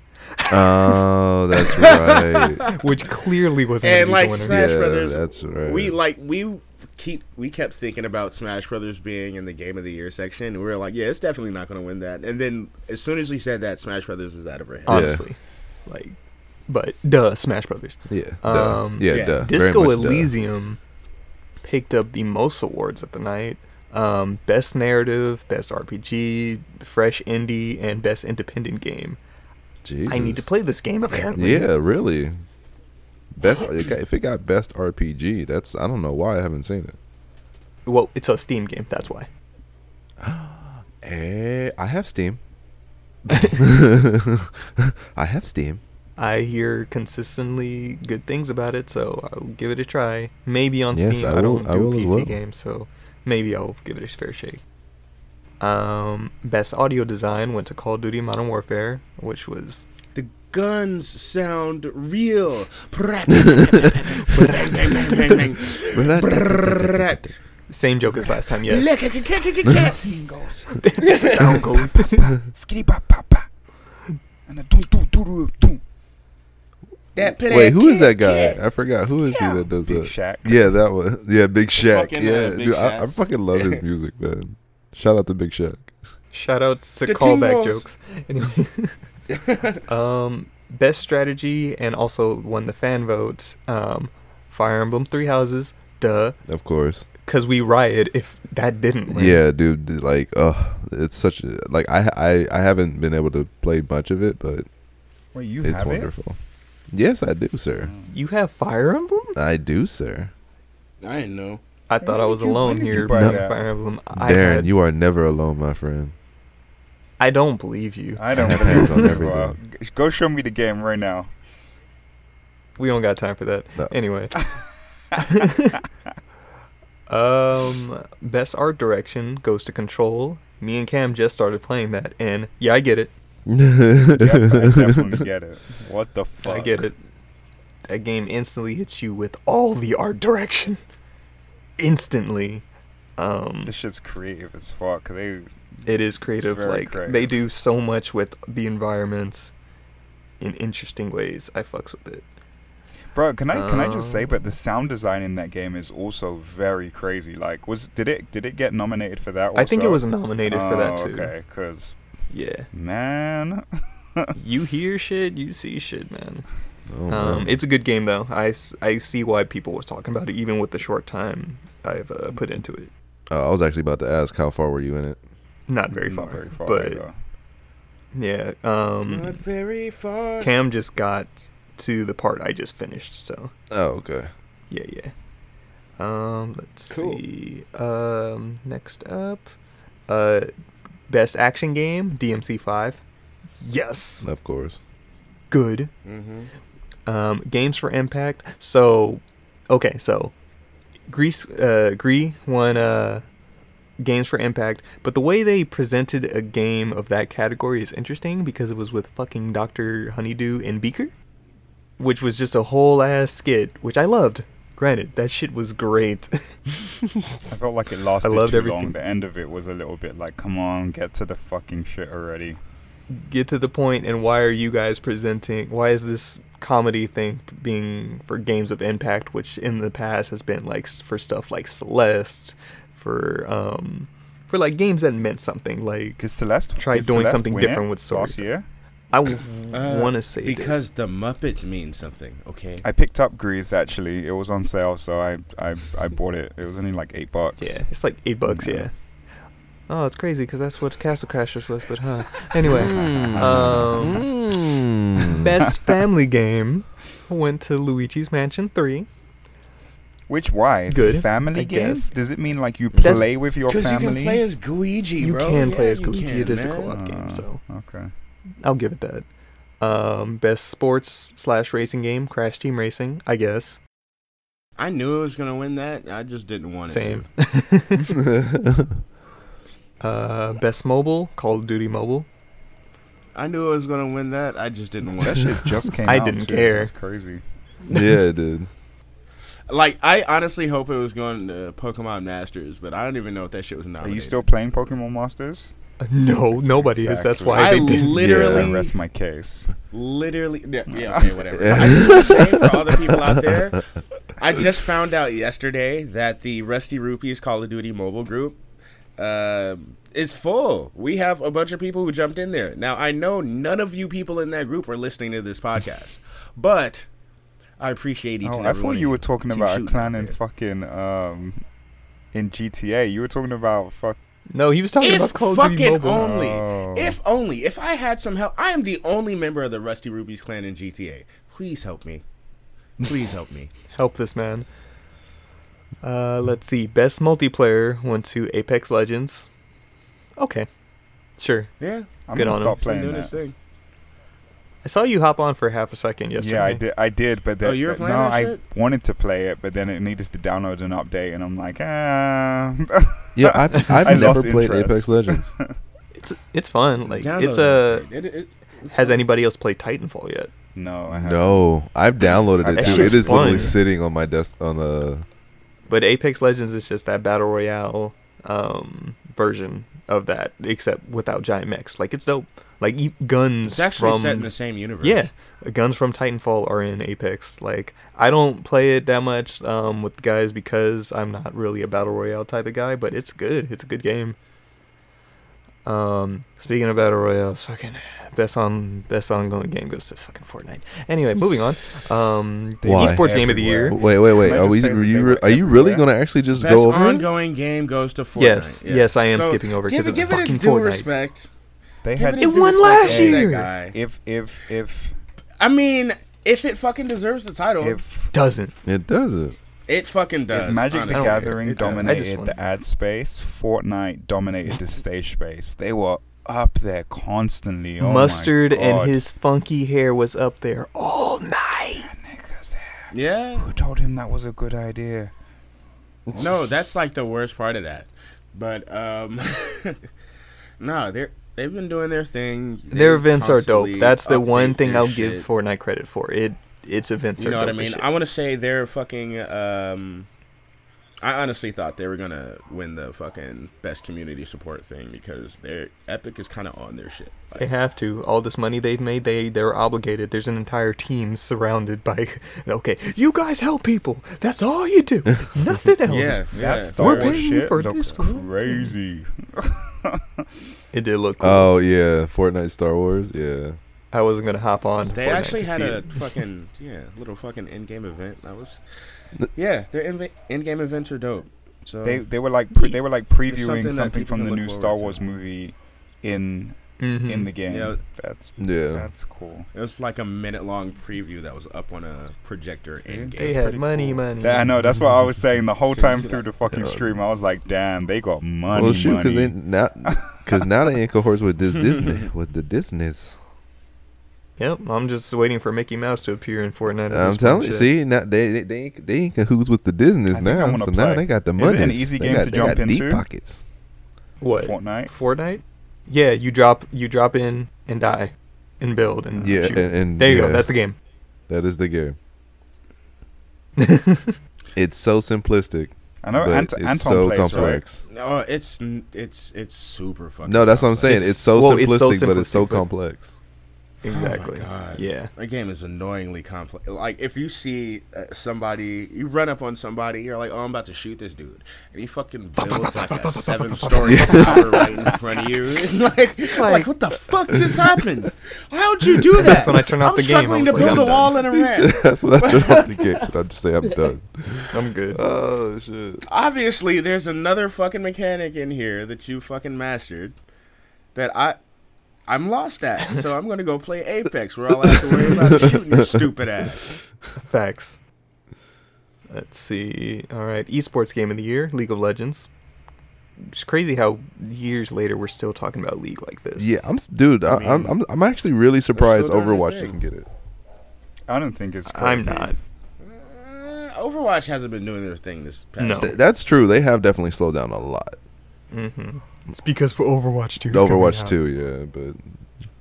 Oh, that's right. which clearly wasn't. And, like. Smash yeah, Brothers, That's right. We like we keep we kept thinking about Smash Brothers being in the Game of the Year section. And we were like, yeah, it's definitely not going to win that. And then as soon as we said that, Smash Brothers was out of our head. honestly, like, but duh, Smash Brothers. yeah. duh. Um, yeah. yeah. Duh. Disco much duh. Elysium picked up the most awards at the night. Um, best narrative, best RPG, fresh indie, and best independent game. I need to play this game apparently. Yeah, really. Best it got- if it got best RPG, that's I don't know why I haven't seen it. Well, it's a Steam game. That's why. Eh, I have Steam. I have Steam. I hear consistently good things about it, so I'll give it a try. Maybe on Yes, Steam. I I, don't I do will PC well. games, so maybe I'll give it a fair shake. Um, best audio design went to Call of Duty Modern Warfare, which was guns sound real. same joke as last time. Yes, Scene goes. sound goes. Skitty pa pa pa. And a doo doo doo doo doo. That Wait, who is that guy? I forgot. Who is he that does Big that? Shaq. Yeah, that one. Yeah, Big Shaq. Fucking, uh, yeah, Big dude, I, I fucking love his music, man. Shout out to Big Shaq. Shout out to The callback tingles. jokes. Anyway, um, best strategy and also won the fan votes. Um, Fire Emblem Three Houses, duh, Of course. because we riot if that didn't win. Yeah, dude. Like, uh, it's such a like I I I haven't been able to play much of it, but Wait, you it's have wonderful. Yes, I do, sir. You have Fire Emblem? I do, sir. I didn't know. I thought I was you- alone here buy? Fire Emblem. I Darren, had- you are never alone, my friend. I don't believe you. I don't have hands on believe everything. Well, Go show me the game right now. We don't got time for that. No. Anyway. um, best art direction goes to Control. Me and Cam just started playing that, and yeah, I get it. Yep, I definitely get it. What the fuck? I get it. That game instantly hits you with all the art direction. Instantly. Um, This shit's creative as fuck. They it is creative. very Like creative. they do so much with the environments in interesting ways. I fucks with it. Bro, can I can I just say, Um, but the sound design in that game is also very crazy. Like, was did it did it get nominated for that? Also? I think it was nominated for that Oh, too. Okay, because Yeah. man, You hear shit, you see shit, man. Oh, Um, it's a good game though. I, I see why people was talking about it, even with the short time I've uh, put into it. Oh, I was actually about to ask how far were you in it? Not very not far, very far. but either. yeah. Um, Not very far. Cam just got to the part I just finished, so Oh, okay. yeah, yeah. Um, let's Cool. see. Um, next up, uh, best action game DMC five. Yes, Of course. good. Mm-hmm. Um, games for impact. So, okay, so Gris, uh, Gris won uh, games for impact, but the way they presented a game of that category is interesting because it was with fucking Doctor Honeydew and Beaker, which was just a whole ass skit, which I loved. Granted, that shit was great. I felt like it lasted loved too everything. long. The end of it was a little bit like, come on, get to the fucking shit already. Get to the point, and why are you guys presenting? Why is this comedy thing being for games of impact, which in the past has been like for stuff like Celeste, for um, for like games that meant something. Like Did Celeste Try did doing Celeste something different with last stories. year? I Uh, want to say it because the Muppets mean something. Okay. I picked up Gris actually. It was on sale, so I I, I bought it. It was only like eight bucks. Yeah, it's like eight bucks. Yeah. Yeah. Oh, it's crazy because that's what Castle Crashers was. But huh. Anyway, Hmm. um, Mm. best family game went to Luigi's Mansion Three. Which why? Good, Family I game? guess. Does it mean like you That's- play with your Because you can play as Luigi, You bro. can play as you Luigi. can, It is a co-op game, so okay. I'll give it that. Um, best sports slash racing game, Crash Team Racing, I guess. I knew it was gonna win that. I just didn't want it Same. to. Uh, best mobile, Call of Duty Mobile. I knew it was gonna win that. I just didn't want That it. shit just came I out. didn't too. care. That's crazy. yeah, dude. Like I honestly hope it was going to Pokemon Masters, but I don't even know if that shit was not. Are you still playing Pokemon Masters? Uh, No, nobody is. That's why I they didn't. literally, I rest my case. literally, yeah, yeah, okay, whatever. I just want for all the people out there, I just found out yesterday that the Rusty Rupees Call of Duty mobile group um is full. We have a bunch of people who jumped in there. Now I know none of you people in that group are listening to this podcast, but I appreciate each Oh, and I thought one of you were talking Keep about a clan out in fucking um in GTA. You were talking about fuck. No, he was talking If about Call of Duty fucking Mobile. only, Oh. if only, if I had some help, I am the only member of the Rusty Rubies clan in GTA. Please help me. Please help me. Help this man. Uh, let's see. Best multiplayer went to Apex Legends. Okay, sure. Yeah, I'm Good gonna on stop him. been playing doing his that. thing. I saw you hop on for half a second yesterday. Yeah, I did. I did, but then Oh, you were no, playing that I shit? wanted to play it, but then it needed to download an update, and I'm like, ah. Yeah, I've, I've never played interest. Apex Legends. It's it's fun. Like Download it's a. it. It- it- it's Has fun. anybody else played Titanfall yet? no, I haven't. No, I've downloaded it too. shit's It is literally sitting on my desk on a. But Apex Legends is just that battle royale um, version of that, except without giant mechs. Like it's dope. Like e- guns It's actually from set in the same universe. yeah, guns from Titanfall are in Apex. Like I don't play it that much um, with guys because I'm not really a battle royale type of guy. But it's good. It's a good game. Um, speaking of battle royales, fucking best on best ongoing game goes to fucking Fortnite. Anyway, moving on. Um, the Why? esports game of the year. Wait, wait, wait. Are we? Are you? re- Are you really gonna actually just Best go over it? ongoing game goes to Fortnite. Yes, Yeah. yes, I am So, skipping over because it, it's give it fucking its due Fortnite. respect. They had its It won last year. if if if I mean, if it fucking deserves the title, if Doesn't. It doesn't. it fucking does. if Magic honestly. the I don't care. Gathering It does. I just dominated want- the ad space, Fortnite dominated the stage space. They were up there constantly. Oh Mustard and his funky hair was up there all night. niggas. Yeah. Who told him that was a good idea? No, that's like the worst part of that. But um No, they're they've been doing their thing. Their events are dope. That's the one thing I'll shit. give Fortnite credit for. It its events are. You are know what I mean? shit. I want to say they're fucking. Um, I honestly thought they were gonna win the fucking best community support thing because their Epic is kind of on their shit. They have to. All this money they've made, they they're obligated. There's an entire team surrounded by. Okay, you guys help people. That's all you do. Nothing else. yeah, That yeah. Star Wars shit for looks this crazy. It did look cool. Oh yeah, Fortnite Star Wars. Yeah. I wasn't gonna hop on. They Fortnite actually to had see a it. fucking yeah little fucking in game event. That was yeah. Their in game events are dope. So They they were like pre- they were like previewing something something, from the new forward Star to. Wars movie in Mhm. in the game. Yeah. That's Yeah. that's cool. it was like a minute long preview that was up on a projector in They game. That's had money, cool. money. That- I know that's what I was saying the whole time through the fucking stream. I was like, damn, they got money, well, shoot, because now, because now they in cohorts with this Disney, with the Disney's. Yep, I'm just waiting for Mickey Mouse to appear in Fortnite. I'm telling you. shit. See, now they they they ain't- they ain't cahoots with the Disney's I think I now. wanna So now they got the Is money. it an easy game got, to jump got deep into? pockets. what Fortnite. Fortnite? Yeah, you drop you drop in and die, and build and Yeah, shoot. and, and there you yeah, go. That's the game. that is the game. It's so simplistic, I know but Ant- it's Anton so plays, right? complex. No, it's it's it's super fucking. No, that's what I'm saying. It's- It's, so well, simplistic, it's so but it's so but- complex. Exactly. Oh God. Yeah. That game is annoyingly complex. Like if you see uh, somebody, you run up on somebody, you're like, "Oh, I'm about to shoot this dude," and he fucking builds like a seven-story tower right in front of you. Like, like, like- what the fuck just happened? How'd you do that? That's when I turn off I'm the game. I'm struggling was to like, build I'm a wall done. and a ramp. That's what I turn off the game. I'll just say I'm done. I'm good. Oh shit. Obviously, there's another fucking mechanic in here that you fucking mastered that I. I'm lost at, so I'm gonna go play Apex, where all I have to worry about shooting your stupid ass. Facts. Let's see. All right, esports game of the year, League of Legends. It's crazy how years later we're still talking about League like this. Yeah, I'm dude. I, I I'm, I'm I'm actually really surprised Overwatch thing. didn't get it. I don't think it's I'm crazy. not. Uh, Overwatch hasn't been doing their thing this past. No. Th- that's true. They have definitely slowed down a lot. Mm-hmm. It's because for Overwatch 2. Overwatch 2, yeah. But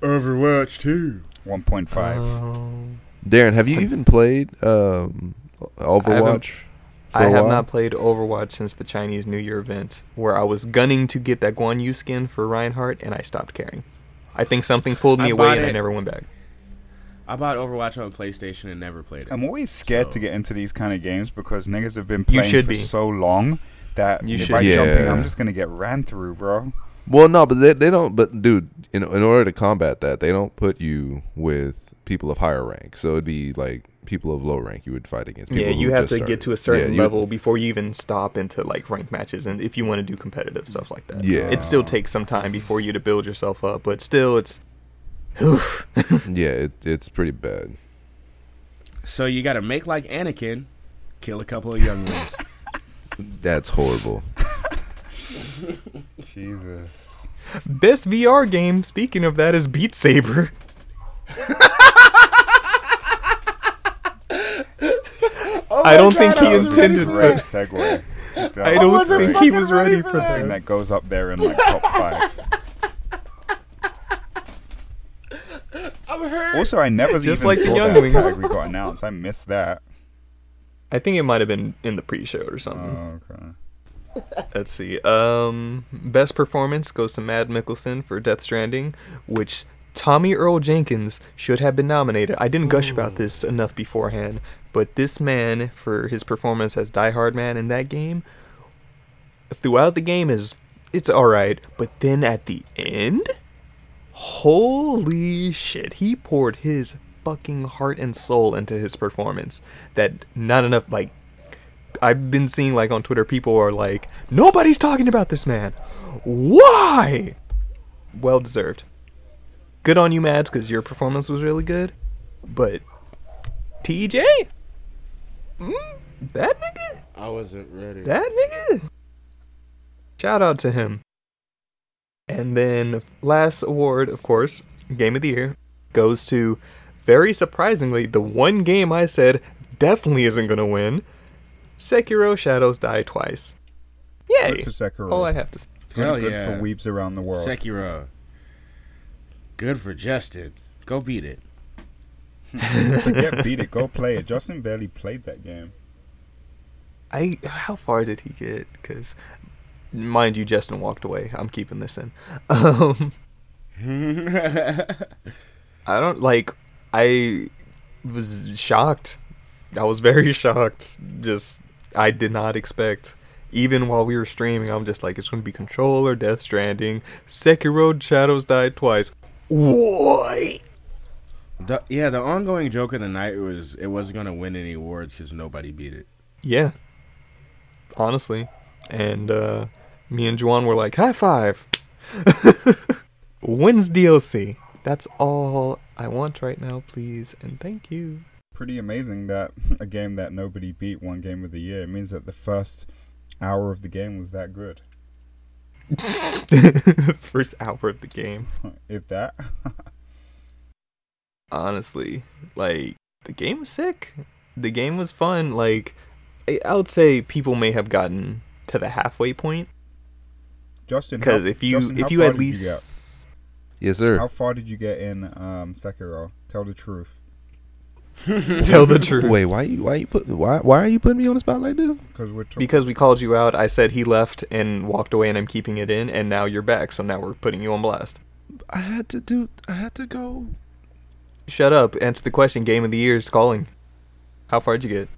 Overwatch 2 1.5. Um, Darren, have you even played um, Overwatch? for I a have while? not played Overwatch since the Chinese New Year event, where I was gunning to get that Guan Yu skin for Reinhardt, and I stopped caring. I think something pulled me I away, bought and I never went back. I bought Overwatch on PlayStation and never played it. I'm always scared to get into these kind of games because niggas have been playing for be. so long that You if should I be. jump in, Yeah. I'm just gonna get ran through, bro. Well, no, but they, they don't. But dude, in in order to combat that, they don't put you with people of higher rank. So it'd be like people of low rank you would fight against. Yeah, people you have to started. get to a certain Yeah, you- level before you even stop into like ranked matches, and if you want to do competitive stuff like that, Yeah. it still takes some time before you to build yourself up. But still, it's, oof. Yeah, it, it's pretty bad. So you got to make like Anakin, kill a couple of younglings. That's horrible. Jesus. best VR game. Speaking of that, is Beat Saber. I don't think oh he intended Great that. segue. I don't think he was ready ready for for that. thing that. that goes up there in like top five. I'm hurt. Also, I never Just even like the saw that younglings. category got announced. I missed that. I think it might have been in the pre-show or something. Oh, okay. Let's see. Um, best performance goes to Mads Mikkelsen for Death Stranding, which Tommy Earl Jenkins should have been nominated. I didn't gush about this enough beforehand, but this man for his performance as Die Hard Man in that game, throughout the game is it's all right, but then at the end, holy shit, he poured his fucking heart and soul into his performance. That not enough like I've been seeing like on Twitter people are like, nobody's talking about this man. Why? Well deserved. Good on you, Mads, because your performance was really good. But TJ, mm, that nigga, I wasn't ready. that nigga. Shout out to him. And then last award, of course, game of the year goes to very surprisingly the one game I said definitely isn't gonna win. Sekiro Shadows Die Twice. Yay! Good for Sekiro. All I have to say. Good, Hell good yeah. for weeps around the world. Sekiro. Good for Justin. Go beat it. Forget beat it. Go play it. Justin barely played that game. I how far did he get? Because mind you, Justin walked away. I'm keeping this in. Um, I don't like. I was shocked. I was very shocked. Just I did not expect. Even while we were streaming, I'm just like, it's going to be Controller, Death Stranding, Sekiro, Shadows died twice. What? The, yeah, the ongoing joke of the night was it wasn't gonna win any awards because nobody beat it. Yeah. Honestly. And uh me and Juan were like, high five. Wins DLC. That's all I want right now, please, and thank you. Pretty amazing that a game that nobody beat one game of the year. It means that the first hour of the game was that good. First hour of the game. if that. Honestly. Like, the game was sick. The game was fun. Like I I would say people may have gotten to the halfway point. Justin, Because if you Justin, if you at least Yes, get? sir. how far did you get in um, Sekiro? Tell the truth. tell the truth. Wait, why you why you put why why are you putting me on the spot like this? Because we're talking. Because we called you out, I said he left and walked away, and I'm keeping it in, and now you're back, so now we're putting you on blast. I had to do I had to go Shut up. Answer the question. Game of the year is calling. How far'd you get?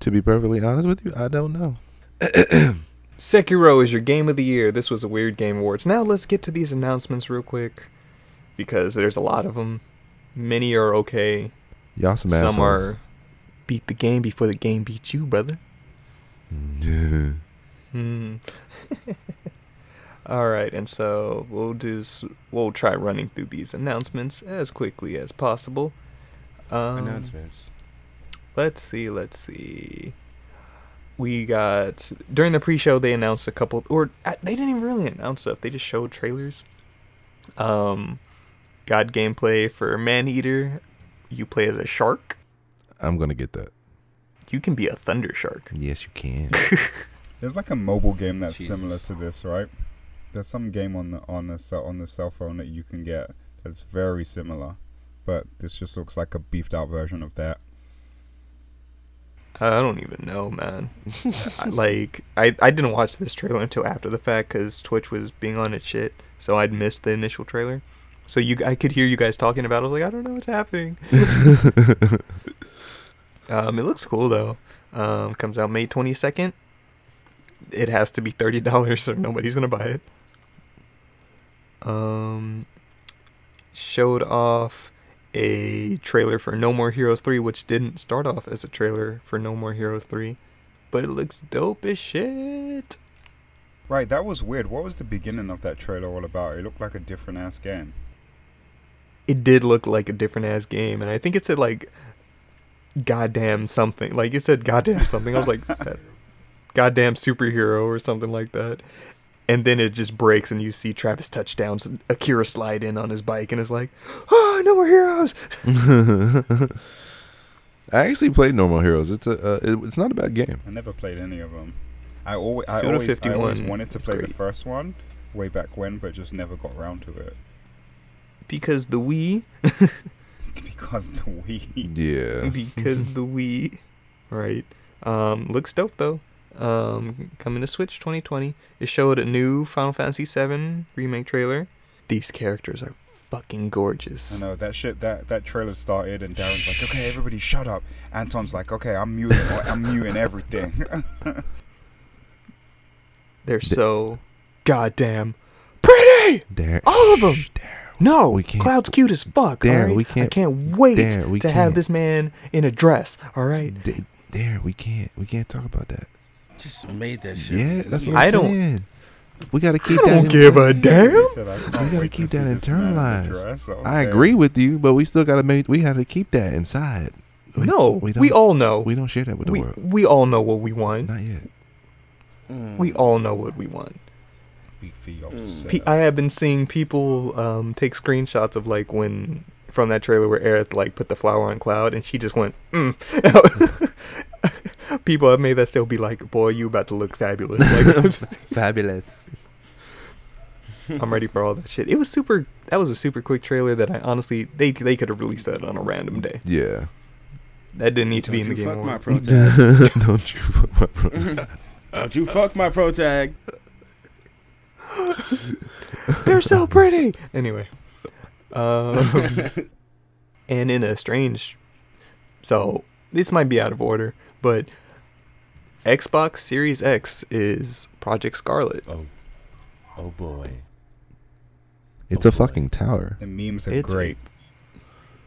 To be perfectly honest with you, I don't know. Sekiro is your game of the year. This was a weird game awards. Now let's get to these announcements real quick because there's a lot of them. Many are okay. Y'all some Some assholes. are beat the game before the game beats you, brother. Mm. Hmm. All right, and so we'll do. We'll try running through these announcements as quickly as possible. Um, Announcements. Let's see. Let's see. We got during the pre-show they announced a couple, or they didn't even really announce stuff. They just showed trailers. Um, got gameplay for Maneater. You play as a shark. I'm gonna get that. You can be a thunder shark. Yes, you can. There's like a mobile game that's Jesus. similar to this, right? There's some game on the on the cell on the cell phone that you can get that's very similar, but this just looks like a beefed out version of that. I don't even know, man. I, like, I, I didn't watch this trailer until after the fact because Twitch was being on its shit, so I'd missed the initial trailer. So you, I could hear you guys talking about. it. I was like, I don't know what's happening. um, it looks cool though. Um, comes out May twenty second. It has to be thirty dollars, or nobody's gonna buy it. Um, showed off a trailer for No More Heroes 3, which didn't start off as a trailer for No More Heroes 3, but it looks dope as shit. Right, that was weird. What was the beginning of that trailer all about? It looked like a different ass game. It did look like a different ass game, and I think it said like goddamn something. Like it said goddamn something. I was like, that goddamn superhero or something like that. And then it just breaks, and you see Travis Touchdown's, Akira slide in on his bike, and it's like, "Oh, no more heroes!" I actually played No More Heroes. It's a uh, it, it's not a bad game. I never played any of them. I always, I always, I always wanted to is play the first one way back when, but just never got around to it Because the Wii, because the Wii. Yeah. because the Wii, right? Um, looks dope though. Um, coming to Switch 2020. It showed a new Final Fantasy VII remake trailer. These characters are fucking gorgeous. I know that shit. That that trailer started, and Darren's like, "Okay, everybody, shut up." Anton's like, "Okay, I'm muting. I'm muting everything." They're so goddamn pretty. There. All of them. There. No, We can't- Cloud's cute as fuck. There, alright? we can't- I can't wait there, we to have can't. this man in a dress. All right. D- there. We can't. We can't talk about that. Just made that shit. Yeah, that's what I I'm don't- saying. We gotta keep I that. don't give a damn. Said, We gotta wait to keep that this man in a internalized. dress." I agree with you, but we still gotta make. We gotta keep that inside. We, no, we, we, don't, all know. we don't share that with the we, world. we all know what we want. Not yet. Mm. We all know what we want. Speak for Mm. yourself. Pe- I have been seeing people um, take screenshots of like when from that trailer where Aerith like put the flower on Cloud and she just went. Mm. people have made that still be like, boy, you about to look fabulous. Like, Fabulous. I'm ready for all that shit. It was super. That was a super quick trailer that I honestly they they could have released that on a random day. Yeah. That didn't need to be in Don't the you game. fuck my pro tag. don't you fuck my bro. Don't you fuck my pro tag. They're so pretty. Anyway, um, and in a strange, so this might be out of order, but Xbox Series X is Project Scarlett. Oh, oh boy. It's a fucking tower, the memes are It's a- great.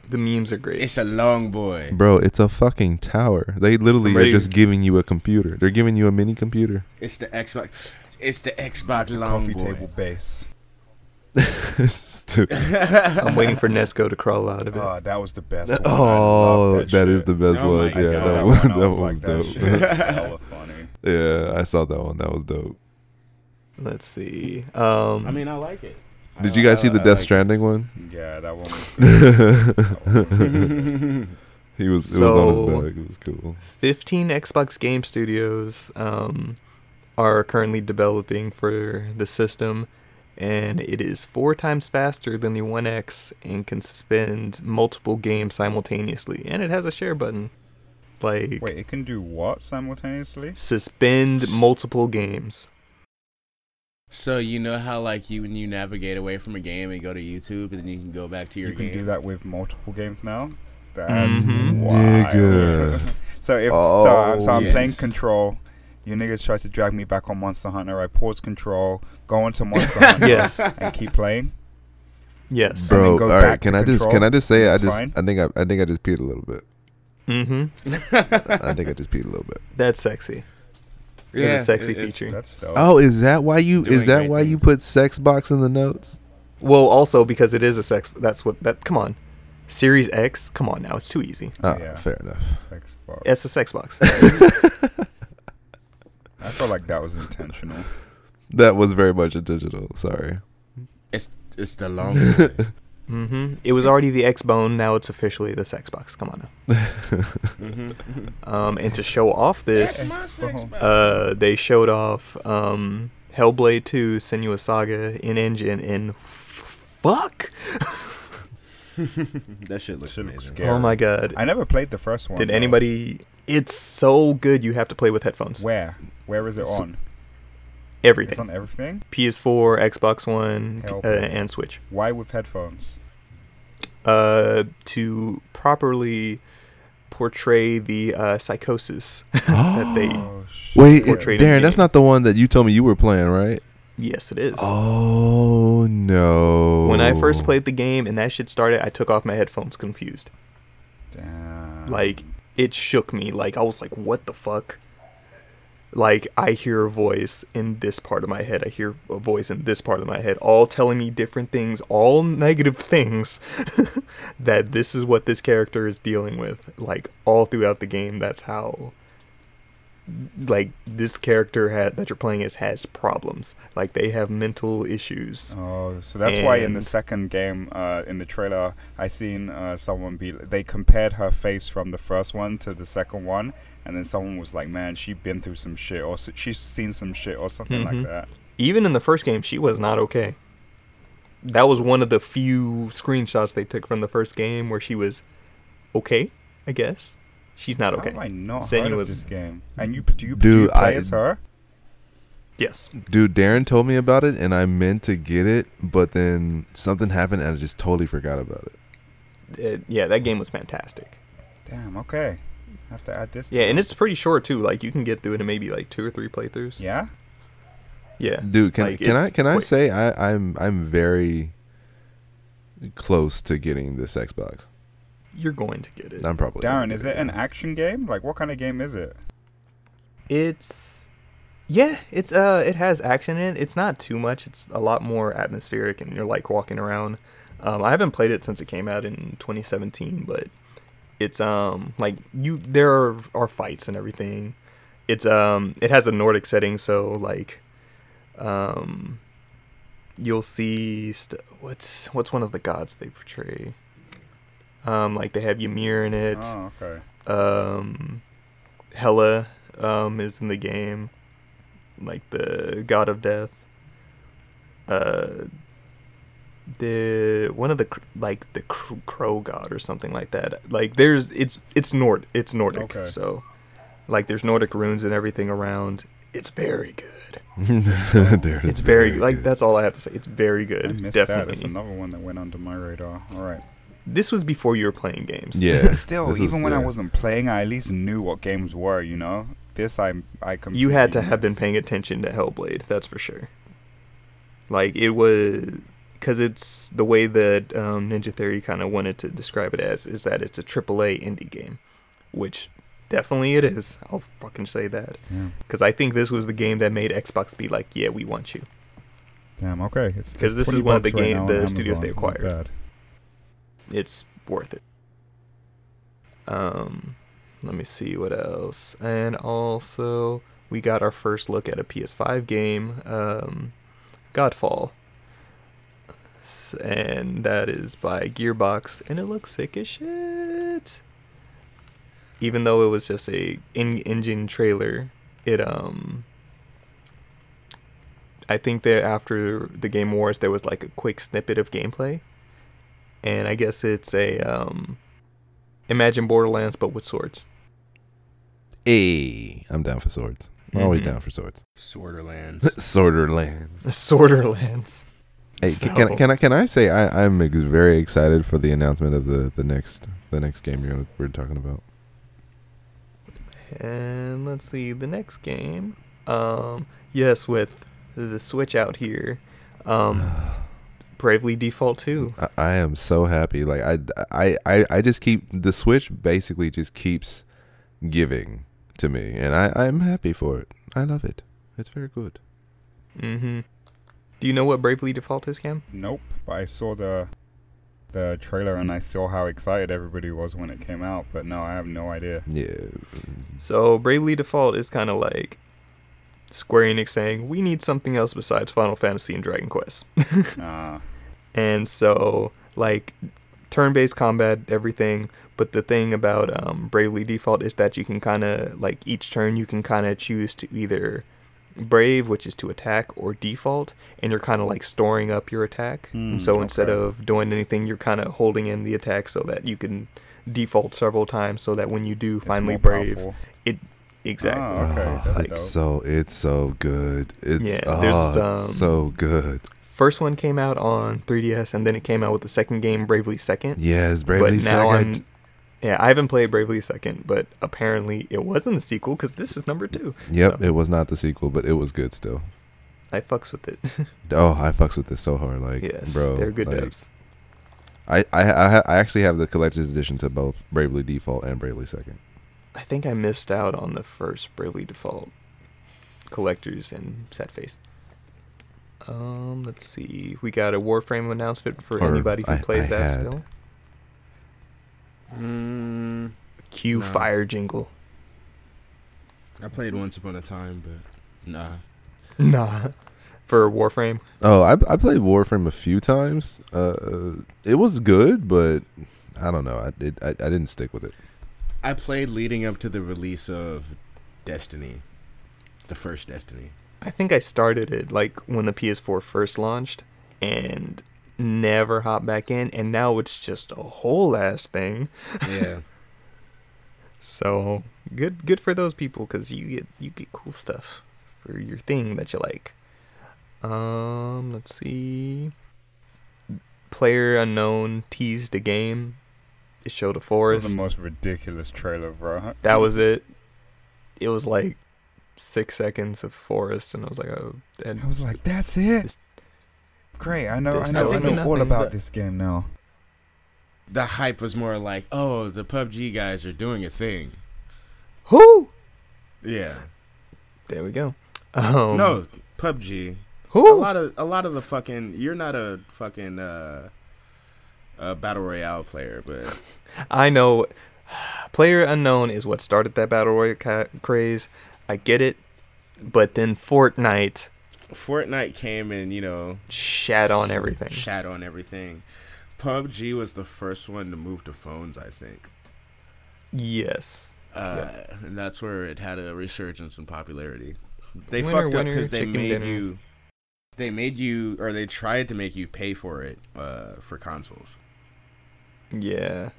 The memes are great. It's a long boy. bro. It's a fucking tower. They literally are just giving you a computer. They're giving you a mini computer. It's the Xbox. It's the Xbox It's long coffee boy. table base. Stupid. I'm waiting for Nesco to crawl out of it. Oh, that was the best one. Oh, that that is the best Oh my one. God. Yeah, that, that one, one. That was one like, was that dope. shit is funny. yeah, I saw that one. That was dope. Let's see. Um, I mean, I like it. Did I- you guys I- see the I Death like Stranding one? Yeah, that one was good. That one was good. He was. It was on So- his back. It was cool. 15 Xbox game studios um, are currently developing for the system, and it is four times faster than the One X and can suspend multiple games simultaneously. And it has a share button. Like, Wait, it can do what simultaneously? suspend multiple games. So you know how like you when you navigate away from a game and go to YouTube and then you can go back to your game. You can game. do that with multiple games now. That's Mhm. wild. Nigga. so if Oh, so, I'm, so I'm yes. playing Control. You niggas try to drag me back on Monster Hunter. I pause Control, go into Monster Hunter, Yes. and keep playing. Yes. Bro, all right. Can to I just can I just say I just fine. I think I, I think I just peed a little bit. Mm-hmm. I think I just peed a little bit. That's sexy. It's a sexy it- it's- feature. That's dope. Oh, is that why you Doing is that great why you put sex box in the notes? Well, also because it is a sex. That's what that. Come on, Series X. Come on now, it's too easy. Oh, Yeah. fair enough. Sex box. It's a sex box. I felt like that was intentional. That was very much intentional. Sorry. It's it's the long one. mm-hmm. It was already the X Bone. Now it's officially the sex box. Come on now. Mhm. Um, and to show off this, uh, they showed off um, Hellblade 2: Senua's Saga in engine in fuck. that shit looks Shit looks amazing. scary. Oh my god. I never played the first one. Did though. anybody? It's so good. You have to play with headphones. Where? Where is it So- on? It's Everything. on everything. PS4, Xbox One, uh, and Switch. Why with headphones? Uh, to properly portray the uh, psychosis that they. Oh. Wait, it- Portrayed in Darren, that's not the one that you told me you were playing, right? Yes, it is. Oh no. When I first played the game and that shit started, I took off my headphones confused. Damn. Like, it shook me. Like, I was like, what the fuck? Like, I hear a voice in this part of my head. I hear a voice in this part of my head, all telling me different things, all negative things, that this is what this character is dealing with. Like, all throughout the game, that's how. Like, this character had, that you're playing as has problems. Like, they have mental issues. Oh, so that's why in the second game, uh, in the trailer, I seen uh, someone be. They compared her face from the first one to the second one, and then someone was like, "Man, she been through some shit, or s- she's seen some shit, or something Mhm. like that." even in the first game, she was not okay. That was one of the few screenshots they took from the first game where she was okay, I guess. She's not okay. have I not Senua heard of was- this game? And you do you, do you play I- as her? Yes. Dude, Darren told me about it, and I meant to get it, but then something happened, and I just totally forgot about it. Uh, yeah, that game was fantastic. Damn. Okay. I have to add this. To Yeah, and it's pretty short too. Like you can get through it in maybe like two or three playthroughs. yeah. Yeah. Dude, can Like, can I can I quick. say I, I'm I'm very close to getting this Xbox. You're going to get it. I'm probably Darren, get is it an action game? Like, what kind of game is it? It's yeah, it's uh it has action in it. It's not too much. It's a lot more atmospheric and you're like walking around. Um I haven't played it since it came out in 2017, but it's um like you there are, are fights and everything. It's um it has a Nordic setting so like um you'll see st- what's what's one of the gods they portray. Um like they have Ymir in it Oh, okay. um Hela um is in the game like the god of death uh the one of the like the crow god or something like that like there's it's it's nord it's nordic Okay. so like there's nordic runes and everything around it's very good Darren, it's very, like good. that's all i have to say it's very I good missed that. definitely It's another one that went under my radar. All right. This was before you were playing games Yeah. But still, this even was- when I wasn't playing, I at least knew what games were. You know, this I I completely you had to have been paying attention to Hellblade. That's for sure. Like it was because it's the way that um, Ninja Theory kind of wanted to describe it as is that it's a AAA indie game, which definitely it is. I'll fucking say that Yeah. because I think this was the game that made Xbox be like, yeah, we want you. Damn. Okay. It's 'Cause just this is one of the bucks right game- the studios they Amazon. Not acquired. It's worth it. Um, let me see what else, and also we got our first look at a PS5 game, um, Godfall, and that is by Gearbox, and it looks sick as shit. Even though it was just a in-engine trailer, it um. I think that after the Game Awards, there was like a quick snippet of gameplay, and I guess it's a um, Imagine Borderlands but with swords. Hey, I'm down for swords. I'm always Mhm. down for swords. Sorterlands. Sorterlands. Sorterlands. Hey, So- can, I- can I can I say I, I'm ex- very excited for the announcement of the, the next the next game you're, we're talking about. And let's see the next game. Um, yes, with the Switch out here, um, Bravely Default 2. I, I am so happy. Like I, I I I just keep the Switch basically just keeps giving to me, and I I'm happy for it. I love it. It's very good. Mm-hmm. Do you know what Bravely Default is, Cam? Nope. But I saw the the trailer and I saw how excited everybody was when it came out. But no, I have no idea. Yeah. So Bravely Default is kind of like Square Enix saying we need something else besides Final Fantasy and Dragon Quest. Nah. and so like turn-based combat everything but the thing about um, bravely default is that you can kind of like each turn you can kind of choose to either brave which is to attack or default and you're kind of like storing up your attack Hmm, and so instead of doing anything you're kind of holding in the attack so that you can default several times so that when you do It's finally brave powerful. Exactly Ah, okay, Oh, that's dope. it's so it's so good. It's Yeah, oh, there's, it's um, so good. first one came out on 3ds and then it came out with the second game bravely second Yes, Bravely but now Second. I'm yeah, I haven't played Bravely Second, but apparently it wasn't a sequel because this is number two. Yep, So, it was not the sequel, but it was good still. I fucks with it. Oh, I fucks with this so hard, like, yes, bro. they're good like, devs. I I I, I actually have the collector's edition to both Bravely Default and Bravely Second. I think I missed out on the first Bravely Default collectors and set face. Um, let's see. We got a Warframe announcement for Or anybody who I- plays I that had. still. mm, Cue No. fire jingle. I played once upon a time, but nah. Nah, for Warframe. Oh, I I played Warframe a few times. Uh, it was good, but I don't know. I did I, I didn't stick with it. I played leading up to the release of Destiny, the first Destiny. I think I started it like when the PS4 first launched and never hopped back in, and now it's just a whole ass thing. Yeah. So good, good for those people because you get you get cool stuff for your thing that you like. Um, let's see. Player unknown teased a game. It showed a That was forest. the most ridiculous trailer, bro. that was it. It was like six seconds of forest, and I was like, oh, and I was like, that's it. Great. I know. I know. I tells me know all about this game now. The hype was more like, oh, the PUBG guys are doing a thing. who? Yeah. There we go. Um, no, PUBG. Who? A lot of a lot of the fucking. You're not a fucking uh, a battle royale player, but I know. Player unknown is what started that battle royale ca- craze. I get it, but then Fortnite Fortnite came and you know shat on everything. Shat on everything. PUBG was the first one to move to phones, I think. Yes. Uh, and that's where it had a resurgence in popularity. They Winner, fucked up because they made dinner. you, they made you, or they tried to make you pay for it uh, for consoles. Yeah.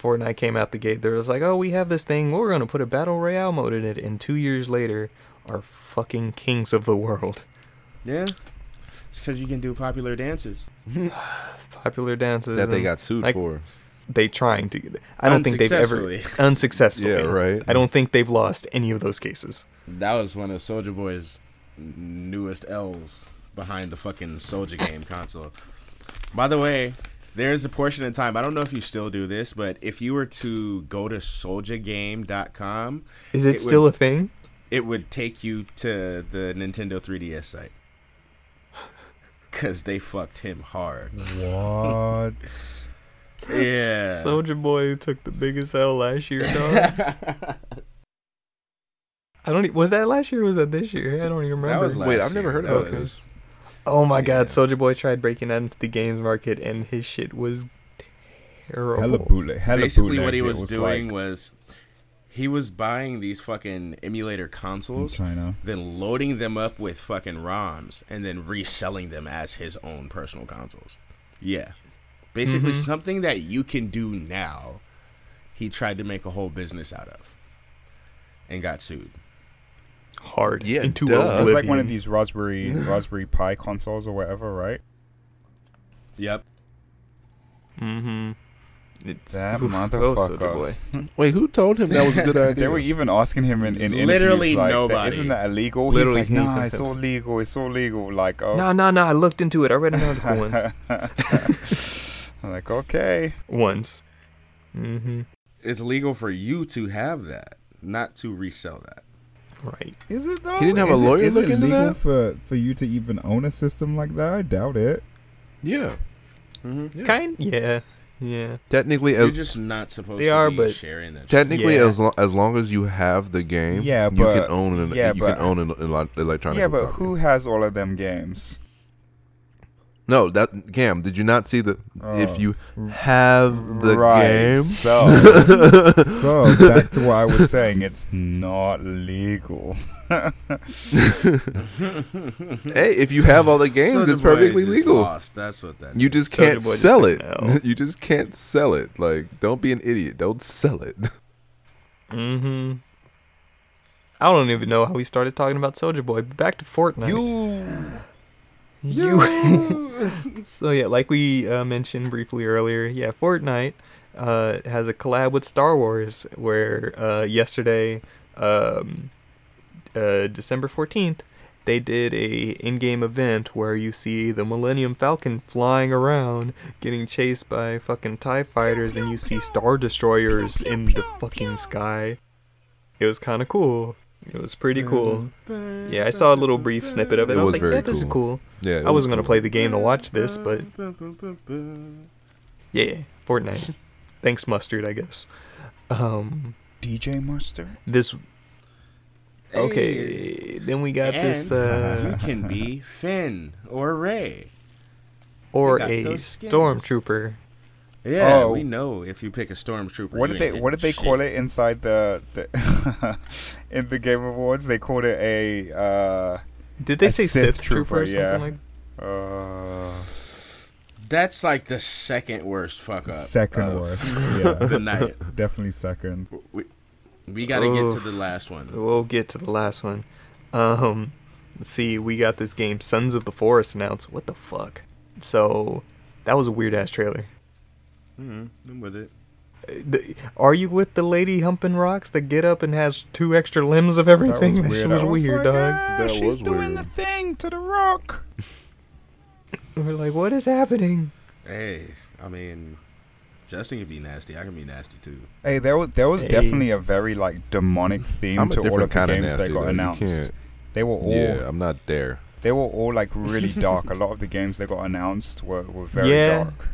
Fortnite came out the gate. There was like, oh, we have this thing. We're gonna put a battle royale mode in it. And two years later, are fucking kings of the world. Yeah, it's because you can do popular dances. Popular dances That they got sued like- for. They trying to. I don't think they've ever Unsuccessfully. unsuccessfully. Yeah, right. I don't think they've lost any of those cases. That was one of Soulja Boy's newest L's behind the fucking Soulja Game console. By the way, there's a portion in time. I don't know if you still do this, but if you were to go to souljagame.com, Is it, It still would- a thing? it would take you to the Nintendo 3DS site. Cause they fucked him hard. What? Yeah. Soulja Boy took the biggest L last year, dog. I don't. e- Was that last year? or Was that this year? I don't even remember. that was Wait, last I've never heard That about was- oh my Yeah. God! Soulja Boy tried breaking into the games market, and his shit was terrible. Hella bootleg. Hella Basically, bootleg. what he It was, doing like was he was buying these fucking emulator in consoles, China. then loading them up with fucking ROMs, and then reselling them as his own personal consoles. Yeah, basically Mhm. something that you can do now. He tried to make a whole business out of, and got sued. Hard Yeah, into duh. It It oblivion. was like one of these Raspberry Raspberry Pi consoles or whatever, right? Yep. Mm-hmm. It's That oof, motherfucker. oh, Boy. Wait, who told him that was a good idea? They were even asking him in, in Literally interviews like, nobody. "Isn't that illegal?" Literally He's like, "Nah, it's all legal. It's all legal." Like, oh, No, no, no. I looked into it. I read an article once. I'm like, okay. Once. Mm-hmm. It's legal for you to have that, not to resell that. Right. Is it though? He didn't have a Is it- lawyer is look it into legal that? for for you to even own a system like that? I doubt it. yeah, Mm-hmm. Yeah. Kind. Yeah. Yeah. technically, You're as just not supposed They to are, be but- sharing that. technically Yeah. as lo- as long as you have the game, Yeah, you but- can own an yeah, you but- can own an ele- electronic. Yeah, but copy. who has all of them games? No, that Cam. Did you not see the? if Oh. you have the right. game, So, So back to what I was saying. saying it's not legal. hey, if you have all the games, Soulja it's Boy perfectly legal. Lost. That's what that. You is. just can't Boy just sell took it. an you just can't sell it. Like, don't be an idiot. Don't sell it. Mm-hmm. I don't even know how we started talking about Soulja Boy. But back to Fortnite. You. You. so yeah, like we uh, mentioned briefly earlier, yeah, Fortnite uh, has a collab with Star Wars. Where uh, yesterday, um, uh, December fourteenth, they did a in-game event where you see the Millennium Falcon flying around, getting chased by fucking Tie fighters, and you see Star Destroyers in the fucking sky. It was kind of cool. It was pretty cool. Yeah, I saw a little brief snippet of it. It I was, was like, very yeah, this is cool. cool. Yeah, I was wasn't gonna play the game to watch this, but yeah, Fortnite. Thanks, mustard. I guess. Um, DJ Mustard. this. Okay, then we got this, uh, you can be Finn or Rey. or a stormtrooper. Yeah, Oh. we know if you pick a stormtrooper. What did they What did they hitting call it inside the, the in the Game Awards? They called it a uh, Did they A say Sith Sith, trooper, or something yeah. like? uh That's like the second worst fuck up. Second of worst. The Yeah, night. definitely second. We, we got to get to the last one. We'll get to the last one. Um, let's see. We got this game, Sons of the Forest, announced. What the fuck? So, that was a weird ass trailer. Hmm I'm with it. Uh, Are you with the lady humping rocks that get up and has two extra limbs of everything? That, shit was I was weird, like, dog. "Ah, That she's was doing weird. the thing to the rock. We're like, what is happening? Hey, I mean, Justin can be nasty. I can be nasty too. Hey, there was there was Hey. definitely a very like demonic theme I'm to all of the kind of games nasty. that got though. Announced. can't- They were all Yeah, I'm not there. they were all like really dark. A lot of the games that got announced were, were very Yeah. dark.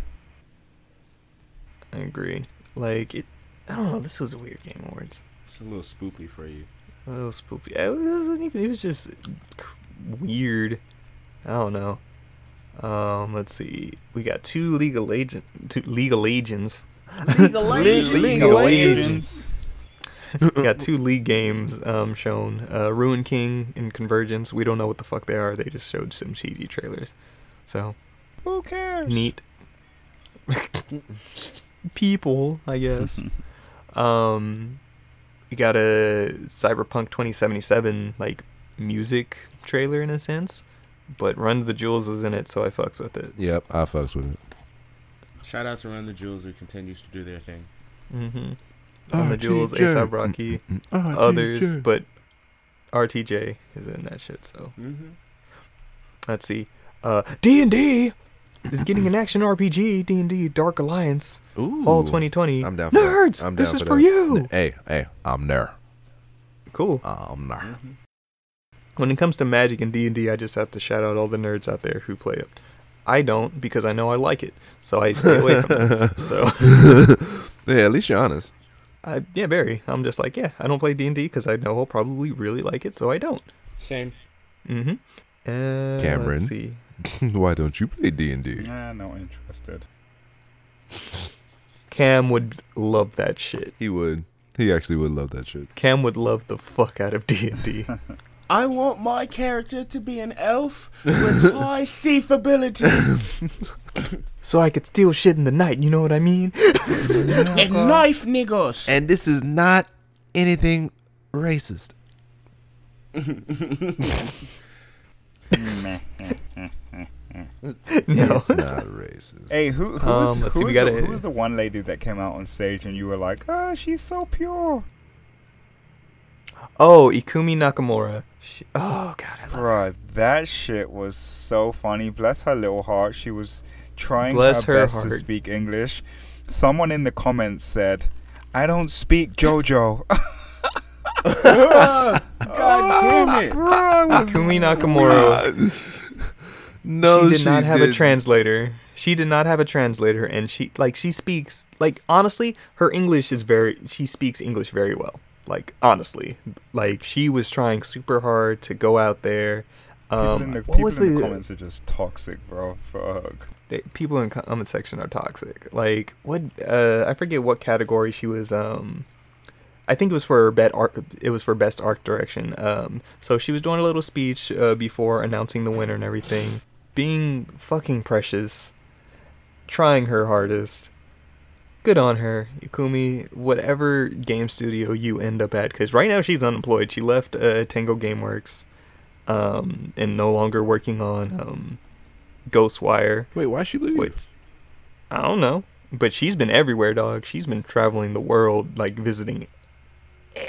I agree. Like, it, I don't know. This was a weird game awards. It's a little spoopy for you. A little spoopy. It wasn't even. It was just weird. I don't know. Um, let's see. We got two legal agent, two legal agents. Legal Legal Legal Agents. Agents. we got two league games um, shown. Uh, Ruined King and Convergence. We don't know what the fuck they are. They just showed some CG trailers. So Who cares? neat. People, I guess. um, we got a Cyberpunk 2077 like music trailer in a sense, but Run to the Jewels is in it, so I fucks with it. Yep, I fucks with it. Shout out to Run the Jewels who continues to do their thing. Mm-hmm. Run the Jewels, RTJ. ASAP Rocky, RTJ. others, but RTJ is in that shit. So Mm-hmm. let's see. Uh, D and D is getting an action RPG. D and D Dark Alliance Ooh, Fall 2020. I'm down for that. Nerds, I'm this down is for for you. Hey, hey, I'm there. Cool. I'm there. Mm-hmm. When it comes to Magic and D and D, I just have to shout out all the nerds out there who play it. I don't because I know I like it, so I stay away from it. So, Yeah, at least you're honest. I, yeah, very. I'm just like, yeah, I don't play D and D because I know I'll probably really like it, so I don't. Same. Mm-hmm. Uh, Cameron. Let's see. Why don't you play D and D? Nah, not interested. Cam would love that shit. He would. He actually would love that shit. Cam would love the fuck out of D and D. I want my character to be an elf with high thief ability So I could steal shit in the night. You know what I mean? and knife niggas. And this is not anything racist. Meh. no. It's not racist. hey, who who was, Um, let's who see, was the, gotta- who was the one lady that came out on stage and you were like, oh, she's so pure, Oh, Ikumi Nakamura. She, oh god, I love her. That shit was so funny. Bless her little heart. She was trying Bless her, her best to speak English. Someone in the comments said, "I don't speak JoJo." God damn it. Bruh, it Nakamura. no, she did not have a didn't. translator. She did not have a translator, and she like she speaks like honestly, her English is very. She speaks English very well. Like honestly, like she was trying super hard to go out there. People Um, in the, what people was in the the- comments are just toxic, bro. Fuck. they, people in comment section are toxic. Like what? Uh, I forget what category she was. Um, I think it was for best art. It was for best art direction. Um, so she was doing a little speech uh, before announcing the winner and everything, being fucking precious, trying her hardest. Good on her, Yukumi. Whatever game studio you end up at, because right now she's unemployed. She left uh, Tango GameWorks, um, and no longer working on um, Ghostwire. Wait, why she leave? Which I don't know, but she's been everywhere, dog. She's been traveling the world, like visiting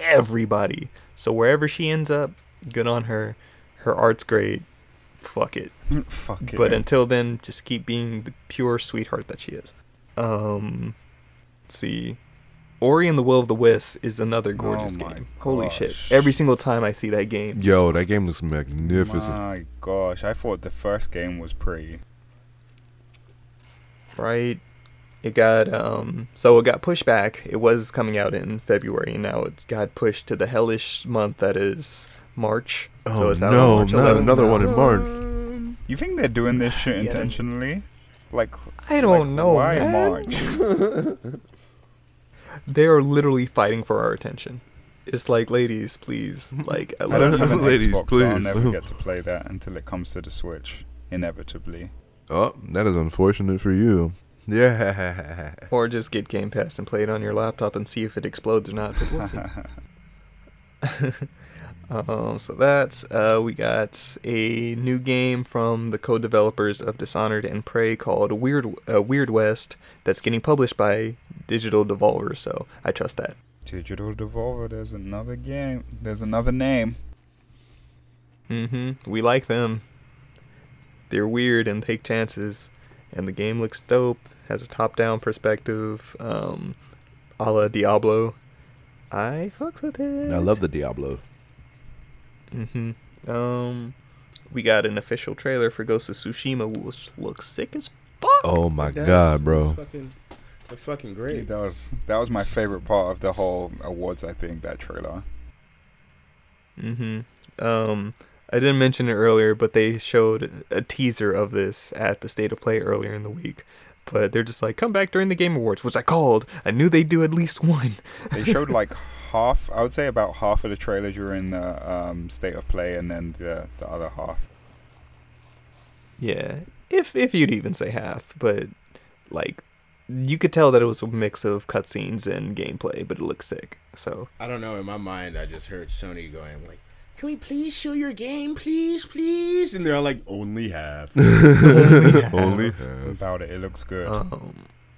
everybody. So wherever she ends up, good on her. Her art's great. Fuck it. Fuck it. But until then, just keep being the pure sweetheart that she is. Um, let's see. Ori and the Will of the Wisps is another gorgeous Oh my game. Holy shit! Every single time I see that game, Yo, that game looks magnificent. My gosh, I thought the first game was pretty. right? It got um so it got pushed back. It was coming out in February and now it got pushed to the hellish month that is March. Oh so it's out on no, March not 11th another now. one in March. You think they're doing this shit Yeah. intentionally? Like, I don't like, know. Why man. March? They are literally fighting for our attention. It's like, ladies, please, like I I don't you. have an Ladies, Xbox, so I'll never get to play that until it comes to the Switch. Inevitably. Oh, that is unfortunate for you. Yeah. Or just get Game Pass and play it on your laptop and see if it explodes or not. But we'll see. Um, so that's uh, we got a new game from the co-developers of Dishonored and Prey called Weird uh, Weird West that's getting published by Digital Devolver. So I trust that. Digital Devolver, there's another game. There's another name. Mm-hmm. We like them. They're weird and take chances, and the game looks dope. Has a top-down perspective, um, a la Diablo. I fucks with it. I love the Diablo. Mm-hmm. Um, we got an official trailer for Ghost of Tsushima, which looks sick as fuck. Oh my It does. god, bro. Looks fucking, looks fucking great. That was that was my favorite part of the whole awards. I think that trailer. Mm-hmm. Um, I didn't mention it earlier, but they showed a teaser of this at the State of Play earlier in the week. But they're just like, come back during the Game Awards, which I called. I knew they'd do at least one. They showed like half. I would say about half of the trailer during the um, state of play, and then the the other half. Yeah, if if you'd even say half, but like you could tell that it was a mix of cutscenes and gameplay, but it looks sick. So I don't know. In my mind, I just heard Sony going like, "Can we please show your game, please, please?" And they're all like, "Only half." Only half. About it, it looks good. um,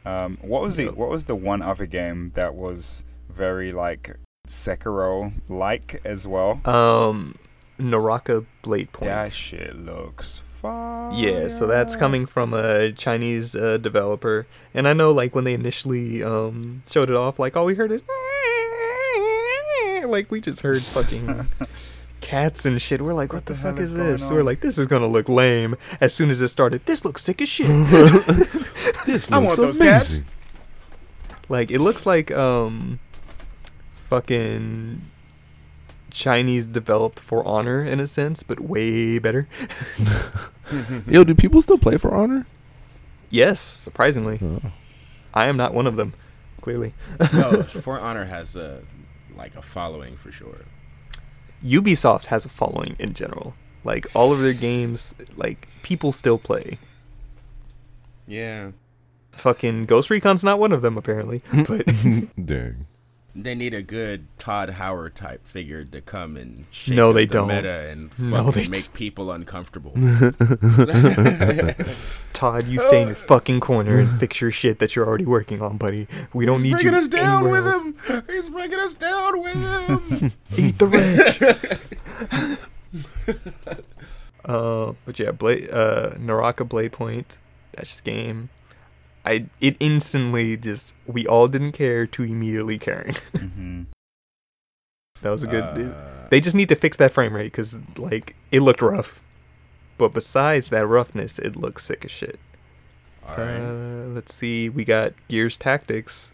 Um, what was the what was the one other game that was very like Sekiro like as well? um, Naraka Blade Point. That shit looks fire. Yeah, so that's coming from a Chinese uh, developer, and I know like when they initially um showed it off, like all we heard is like we just heard fucking cats and shit. We're like, what, What the, the fuck is is going this? We're like, this is gonna look lame. As soon as it started, this looks sick as shit. This I want looks those cats. amazing. like it looks like um fucking Chinese developed For Honor in a sense, but way better. Yo, do people still play for Honor? Yes, surprisingly, Oh. I am not one of them. Clearly. no, For Honor has a like a following for sure. Ubisoft has a following in general. Like all of their games, like people still play. Yeah. Fucking Ghost Recon's not one of them apparently, but Dang. They need a good Todd Howard type figure to come and shake No, they the don't. meta and No, they make d- people uncomfortable. Todd, you stay in your fucking corner and fix your shit that you're already working on, buddy. We don't He's need bringing you us down with else. him. He's bringing us down with him. Eat the rich. uh, but yeah, Blade, uh, Naraka Blade Point. That's just game. I it instantly just we all didn't care to immediately caring. hmm that was a good. Uh, they just need to fix that frame rate because like it looked rough. But besides that roughness, it looks sick as shit. all right. Uh, let's see. We got Gears Tactics,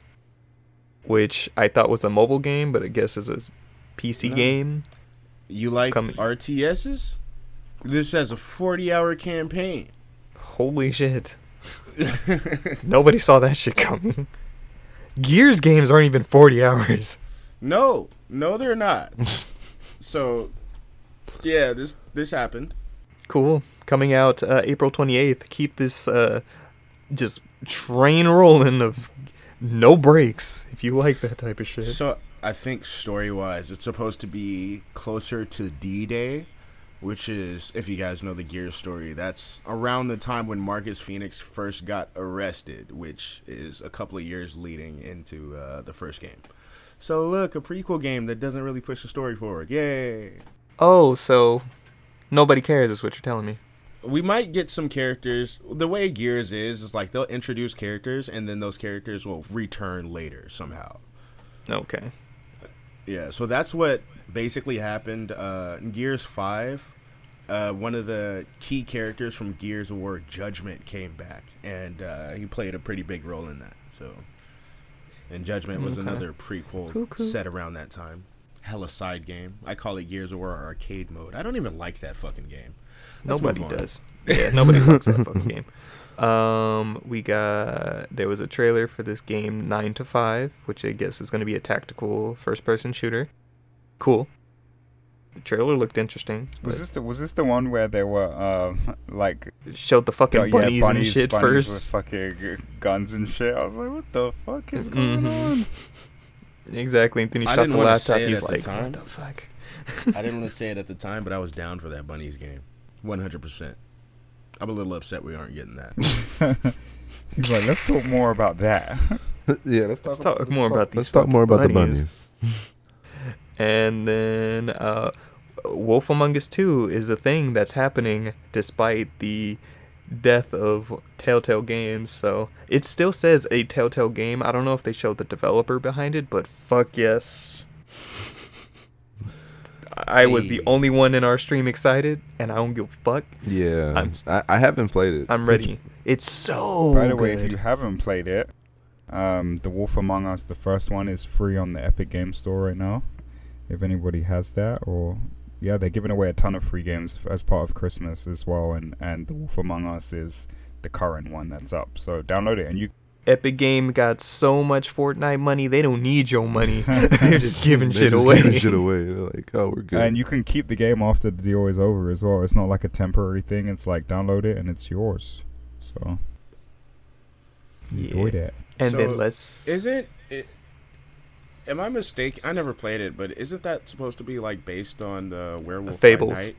which I thought was a mobile game, but I guess is a PC No. game. you like come- RTSs? This has a 40 hour campaign. Holy shit! Nobody saw that shit coming. Gears games aren't even forty hours. No, no, they're not. so, yeah, this this happened. Cool. Coming out uh, April twenty eighth. Keep this uh, just train rolling of no breaks. If you like that type of shit. So I think story wise, it's supposed to be closer to D Day, which is if you guys know the Gear story, that's around the time when Marcus Phoenix first got arrested, which is a couple of years leading into uh, the first game. So look, a prequel game that doesn't really push the story forward. Yay! oh, so nobody cares is what you're telling me. we might get some characters. The way Gears is is like they'll introduce characters and then those characters will return later somehow. Okay. Yeah, so that's what basically happened uh, in Gears Five. Uh, one of the key characters from Gears of War, Judgment, came back, and uh, he played a pretty big role in that. So, and Judgment was Okay. another prequel Cool, cool. set around that time. Hella side game. I call it Gears of War arcade mode. I don't even like that fucking game. Let's nobody does. Yeah, nobody likes that fucking game. Um, we got there was a trailer for this game Nine to Five, which I guess is going to be a tactical first-person shooter. Cool. The trailer looked interesting. Was this the was this the one where there were um like showed the fucking yeah, bunnies, bunnies, and shit bunnies with first. fucking guns and shit? I was like, what the fuck is going Mhm. on? Exactly. And then he I shot didn't the laptop. it He's at the like, time. what the fuck? I didn't want to say it at the time, but I was down for that bunnies game, one hundred percent. I'm a little upset we aren't getting that. He's like, let's talk more about that. yeah, let's talk, Let's talk more about these Let's talk more about the bunnies. Bunnies. And then uh, Wolf Among Us 2 is a thing that's happening despite the death of Telltale Games. So it still says a Telltale game. I don't know if they showed the developer behind it, but fuck yes. I was the only one in our stream excited, and I don't give a fuck. Yeah, I'm- I, I haven't played it. I'm ready. It's so By the way, if you haven't played it, um, The Wolf Among Us, the first one, is free on the Epic Game Store right now. If anybody has that, or yeah, they're giving away a ton of free games as part of Christmas as well, and and The Wolf Among Us is the current one that's up. So download it, and you Epic Game got so much Fortnite money, they don't need your money. They're just giving They're shit just away. giving shit away. They're like, oh, we're good. and you can keep the game after the deal is over as well. It's not like a temporary thing. It's like download it and it's yours. So enjoy Yeah. that. And So, then let's. Isn't it? Am I mistaken? I never played it, but isn't that supposed to be like based on the Werewolf Fables.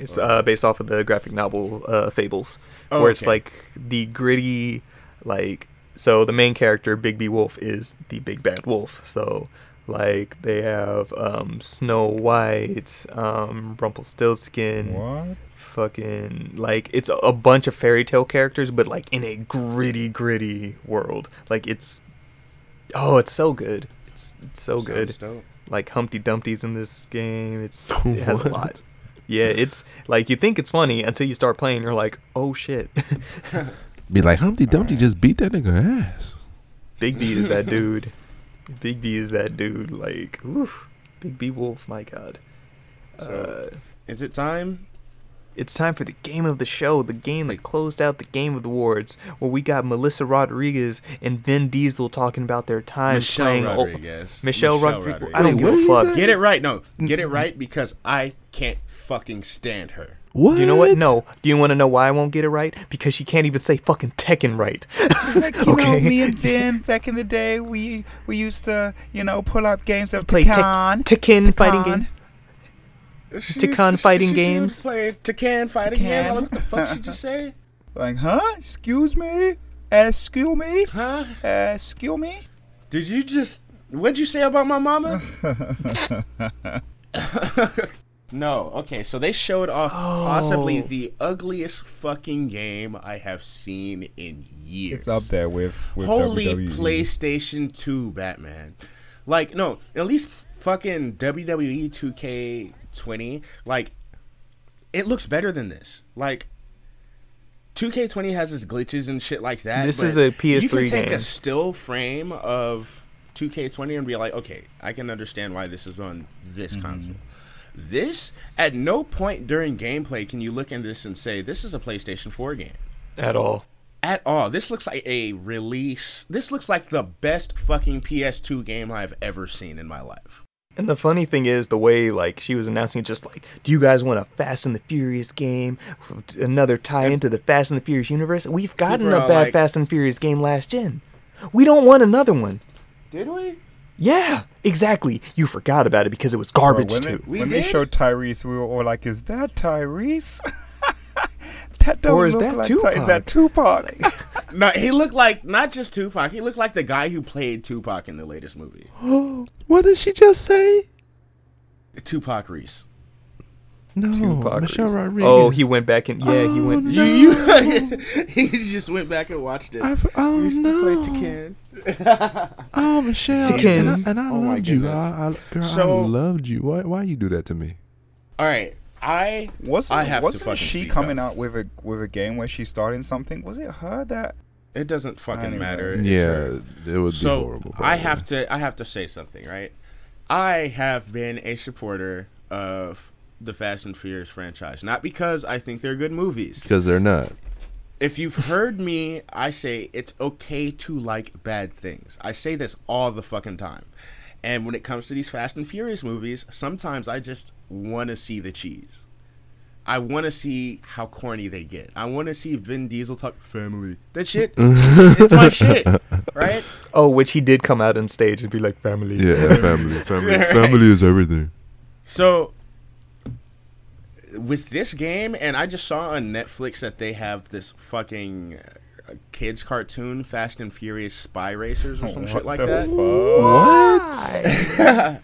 It's uh, based off of the graphic novel uh, Fables, Oh, where it's like the gritty, like so the main character Bigby Wolf is the big bad wolf. So like they have um, Snow White, um, Rumpelstiltskin, What? fucking like it's a bunch of fairy tale characters, but like in a gritty, gritty world. Like it's oh, it's so good. It's, it's so good dope. like Humpty Dumpty's in this game. It's it has a lot. Yeah, it's like you think it's funny until you start playing. You're like, oh shit, Be like, Humpty Dumpty just beat that nigga ass. Bigby is that dude. Bigby is that dude. Like, oof, Bigby Wolf. My God. So- uh, Is it time? It's time for the game of the show, the game that closed out the game of the awards, where we got Melissa Rodriguez and Vin Diesel talking about their time Michelle playing. ol- Rodriguez. Michelle, Michelle Rodriguez. Rodriguez. I don't Wait, give a fuck. Get it right. No, get it mm-hmm. right because I can't fucking stand her. What? You know what? No. Do you want to know why I won't get it right? Because she can't even say fucking Tekken right. It's like, you Okay. know, me and Vin back in the day, we we used to, you know, pull up games of Play Tek- Tekken. Tekken fighting game. Takan fighting she, she games. Playing Takan fighting games. Like, what the fuck did you say? Like, huh? Excuse me? Excuse me? Huh? Excuse me? Did you just? What'd you say about my mama? no. Okay. So they showed off oh. possibly the ugliest fucking game I have seen in years. It's up there with, with holy WWE. PlayStation Two Batman. Like no, at least fucking WWE 2K 20 like it looks better than this like 2K20 has its glitches and shit like that. This is a PS3 You can take game. a still frame of 2K20 and be like, okay, I can understand why this is on this mm-hmm. console. This, at no point during gameplay can you look at this and say, this is a PlayStation 4 game. At all. At all. This looks like a release. This looks like the best fucking PS2 game I've ever seen in my life. And the funny thing is, the way like she was announcing, it, just like, do you guys want a Fast and the Furious game? Another tie into the Fast and the Furious universe? We've gotten a bad like- Fast and Furious game last gen. We don't want another one. Did we? Yeah, exactly. You forgot about it because it was Bro, garbage when too. they, We when they showed Tyrese, we were all like, "Is that Tyrese? that don't Or is look that like Ty- Is that Tupac?" Tupac?" No, he looked like not just Tupac. He looked like the guy who played Tupac in the latest movie, What did she just say? Tupac Reese. No, Tupac Michelle Reese. Rodriguez. Oh, he went back and yeah, he oh, went. no. You, you he just went back and watched it. I've- oh, he used no. to play Tekken. Oh, Michelle, Tekken. and I, and I Oh my loved you. I, I, girl, So- I loved you. Why? Why you do that to me? All right, I Wasn't, I have wasn't fucking she coming up. out with a with a game where she's starting something? Was it her that? It doesn't fucking matter. It's yeah, it would be so horrible. by I have to I have to say something, right? I have been a supporter of the Fast and Furious franchise, not because I think they're good movies. because they're not. If you've heard me, I say it's okay to like bad things. I say this all the fucking time. And when it comes to these Fast and Furious movies, sometimes I just want to see the cheese. I want to see how corny they get. I want to see Vin Diesel talk family. That shit, it's my shit, right? Oh, which he did come out on stage and be like, "Family." Yeah, family, family, Right. family is everything. So with this game, and I just saw on Netflix that they have this fucking uh, kids cartoon, Fast and Furious Spy Racers or some shit like the that. fuck?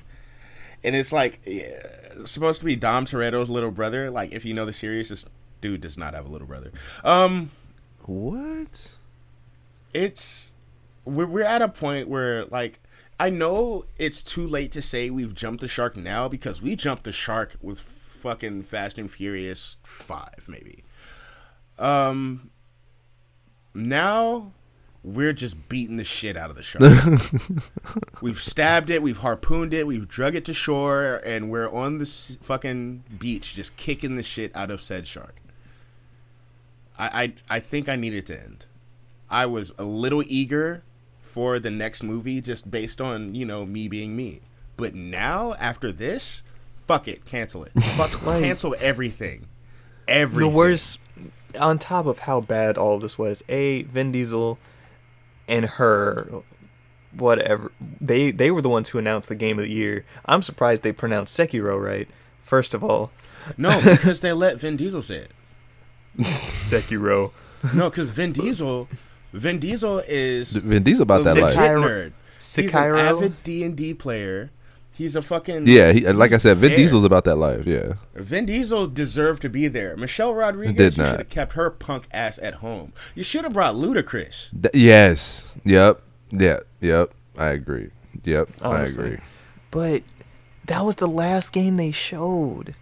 and it's like yeah, it's supposed to be Dom Toretto's little brother. Like if you know the series, this dude does not have a little brother. Um, What? it's we're we're at a point where like I know it's too late to say we've jumped the shark now because we jumped the shark with fucking Fast and Furious 5 maybe. Um now we're just beating the shit out of the shark. we've stabbed it, we've harpooned it, we've drug it to shore and we're on the fucking beach just kicking the shit out of said shark. I I, I think I need it to end. I was a little eager for the next movie just based on, you know, me being me. But now, after this, fuck it, cancel it. Fuck, cancel everything. Everything. The worst, on top of how bad all this was, a Vin Diesel and her, whatever they they were the ones who announced the game of the year. I'm surprised they pronounced Sekiro right. First of all, No, because they let Vin Diesel say it. Sekiro. No, because Vin Diesel, Vin Diesel is Vin Diesel about that legit life. Sekiro- nerd. He's an Sekiro. avid D and D player. He's a fucking Yeah, he, like I said, Vin there. Diesel's about that life. Yeah, Vin Diesel deserved to be there. Michelle Rodriguez, Did you not. should have kept her punk ass at home. You should have brought Ludacris. Th- yes, yep, yeah, yep. I agree. Yep, Honestly. I agree. But that was the last game they showed.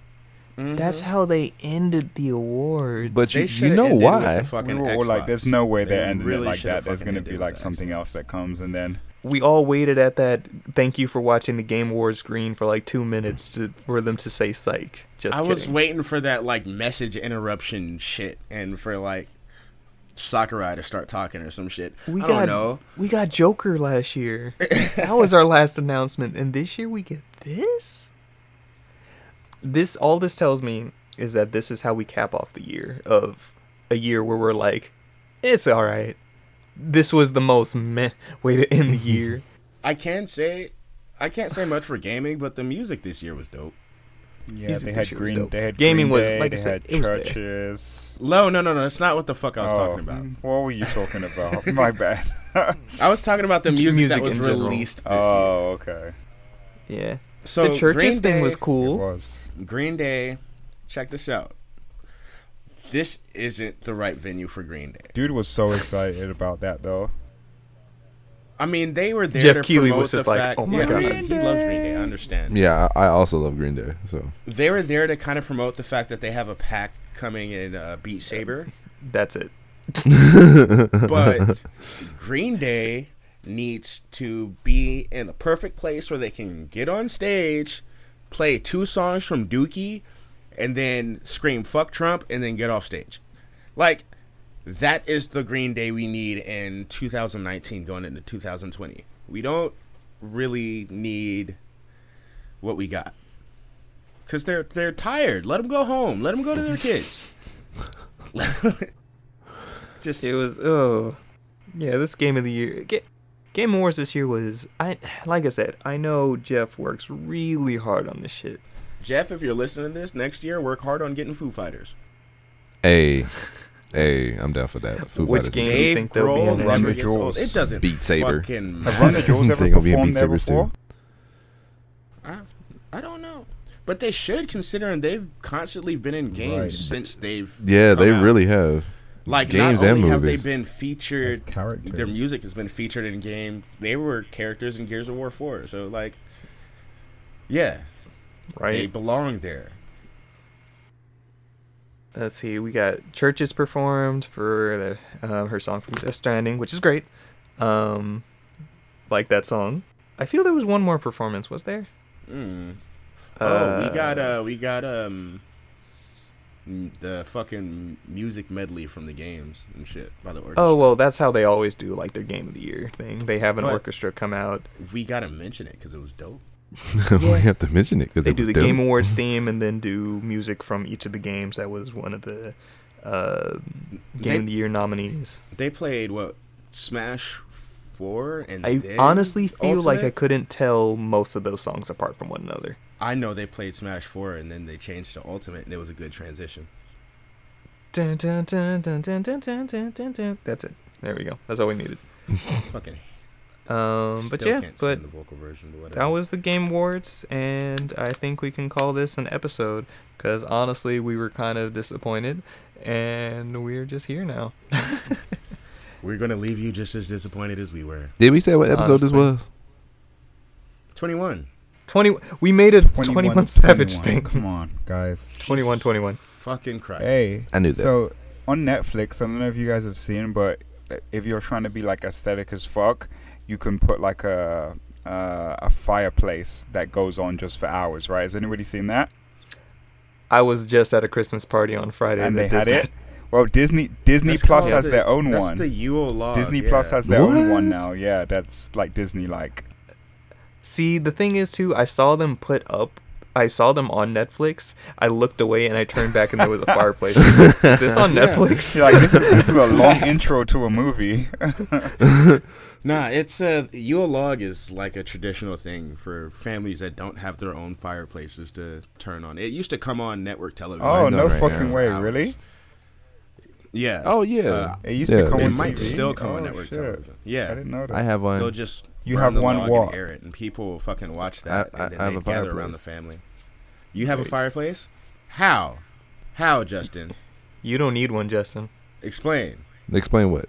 Mm-hmm. That's how they ended the awards. But you, you know ended with why? the We were all like, "There's no way They they're ending really it like that. There's gonna be like something Xbox. else that comes, and then we all waited at that thank you for watching the game awards screen for like two minutes to for them to say psych. Just I was waiting for that like message interruption shit, and for like Sakurai to start talking or some shit. we I got don't know. we got Joker last year. that was our last announcement, and this year we get this. This all this tells me is that this is how we cap off the year of a year where we're like, it's all right. This was the most meh way to end the year. I can't say, I can't say much for gaming, but the music this year was dope. Yeah, Music they this had year was green. dope. They had Gaming Green was, Day, like I they said, had it was there. CHVRCHES. No, no, no, no. That's not what the fuck I was Oh, talking about. What were you talking about? My bad. I was talking about the music, Music that was released this oh, okay. Yeah. So the CHVRCHES Green thing Day- was It cool. was. Green Day, check this out. This isn't the right venue for Green Day. Dude was so excited about that though. I mean, they were there Jeff to Keighley promote was just like, fact, "Oh my yeah, God." I mean, he loves Green Day. I understand. Yeah, I, I also love Green Day. So They were there to kind of promote the fact that they have a pack coming in uh, Beat Saber, That's it. but Green Day needs to be in the perfect place where they can get on stage, play two songs from Dookie, and then scream "fuck Trump" and then get off stage. Like that is the Green Day we need in 2019 going into 2020. We don't really need what we got because they're they're tired. Let them go home. Let them go to their kids. Just It was oh yeah. This game of the year, Ga- Game Awards this year was I like I said. I know Jeff works really hard on this shit. Jeff, if you're listening to this next year, work hard on getting Foo Fighters. hey, hey, I'm down for that. Foo Which Fighters is game? good. do you think they'll be Grohl in Run the. Jewels. It doesn't Beat Saber. fucking Have Run the Jewels ever They be in performed there before? I've, I don't know, but they should considering they've constantly been in games Right. since they've Yeah, come they out. really have. like games not and only have they been featured, their music has been featured in game. They were characters in Gears of War Four, so like, yeah, they belong there. Let's see. We got CHVRCHES performed for the, uh, her song from Death Stranding, which is great. Um, like that song. I feel there was one more performance. Was there? Mm. Oh, we Uh, got uh, we got um, the fucking music medley from the games and shit by the orchestra. Oh well, that's how they always do like their game of the year thing. They have an But- orchestra come out. we gotta mention it because it was dope. we have to mention it because they do the dope. Game Awards theme and then do music from each of the games. That was one of the uh, Game they, of the Year nominees. They played what Smash Four and I honestly feel Ultimate? like I couldn't tell most of those songs apart from one another. I know they played Smash Four and then they changed to Ultimate and it was a good transition. Dun, dun, dun, That's it. There we go. That's all we needed. Fucking um, but still yeah, can't but the vocal version. But that was the Game Awards, and I think we can call this an episode because honestly, we were kind of disappointed, and we're just here now. We're gonna leave you just as disappointed as we were. Did we say what episode this was? Twenty-one. Twenty. We made a 21, Savage 21. thing. Come on, guys. 21, Jesus 21. Fucking Christ. Hey, I knew that. so on Netflix, I don't know if you guys have seen, but if you're trying to be like aesthetic as fuck, you can put like a uh, a fireplace that goes on just for hours, right? Has anybody seen that? I was just at a Christmas party on Friday, and they had did it. Well, Disney Disney That's Plus has the- their own that's one. the Yule log. Disney yeah. Plus has their own one now. Yeah, that's like Disney like. See, the thing is, too, I saw them put up. I saw them on Netflix. I looked away and I turned back and there was a fireplace. is this on Netflix? You're like this is this is a long intro to a movie. Nah, it's a Yule log is like a traditional thing for families that don't have their own fireplaces to turn on. It used to come on network television. oh no right fucking now. way, For really? Yeah. oh yeah, Uh, It used Yeah, to come they on it might TV? still come oh, on network shit. television. I Yeah. didn't know that. I have one. They'll just You burn have the one log what? and air it, and people will fucking watch that, I- and then I have they a gather fireplace. around the family. You have a fireplace? How? How, Justin? You don't need one, Justin. Explain. Explain what?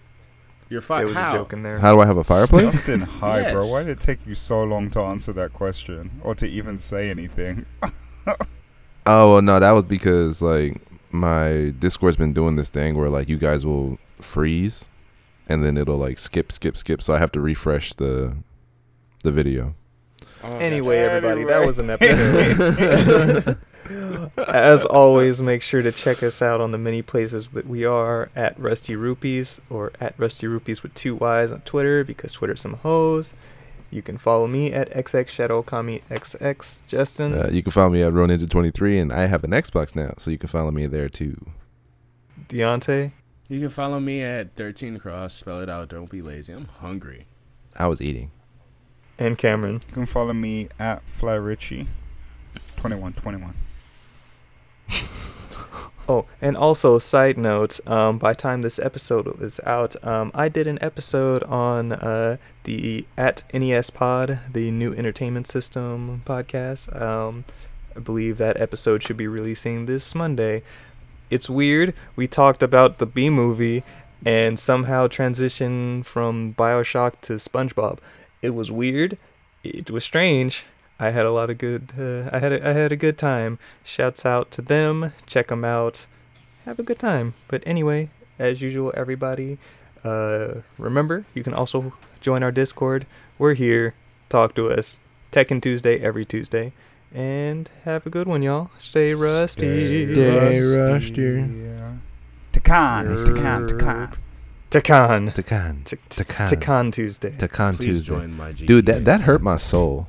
Your There fire. was How? a joke in there. How do I have a fireplace? Justin, hi, bro. Why did it take you so long to answer that question or to even say anything? Oh well, no, that was because like my Discord's been doing this thing where like you guys will freeze, and then it'll like skip, skip, skip. So I have to refresh the the video. Oh, Anyway, everybody, that was an episode. As always, make sure to check us out on the many places that we are at Rusty Rupees or at Rusty Rupees with two Y's on Twitter because Twitter's some hoes. You can follow me at xxshadowkamiXX. Justin, Uh, you can follow me at RoNinja23, and I have an Xbox now, so you can follow me there too. Deontay, You can follow me at 13 Cross. Spell it out. Don't be lazy. I'm hungry. I was eating. And Cameron. You can follow me at Fly Richie. 2121. Oh, and also, side note, um, by the time this episode is out, um, I did an episode on uh, the at NES Pod, the new entertainment system podcast. Um, I believe that episode should be releasing this Monday. It's weird. We talked about the B movie and somehow transitioned from Bioshock to SpongeBob. It was weird. It was strange. I had a lot of good. Uh, I had a, I had a good time. Shouts out to them. Check them out. Have a good time. But anyway, as usual, everybody, uh, remember you can also join our Discord. We're here. Talk to us. Tekken Tuesday every Tuesday. And have a good one, y'all. Stay rusty. Stay rusty. Yeah. Takan, Takan, Takan. Takan. T- Tekken. Tekken Tuesday. Takan Tuesday. join my G. Dude, that, that hurt my soul.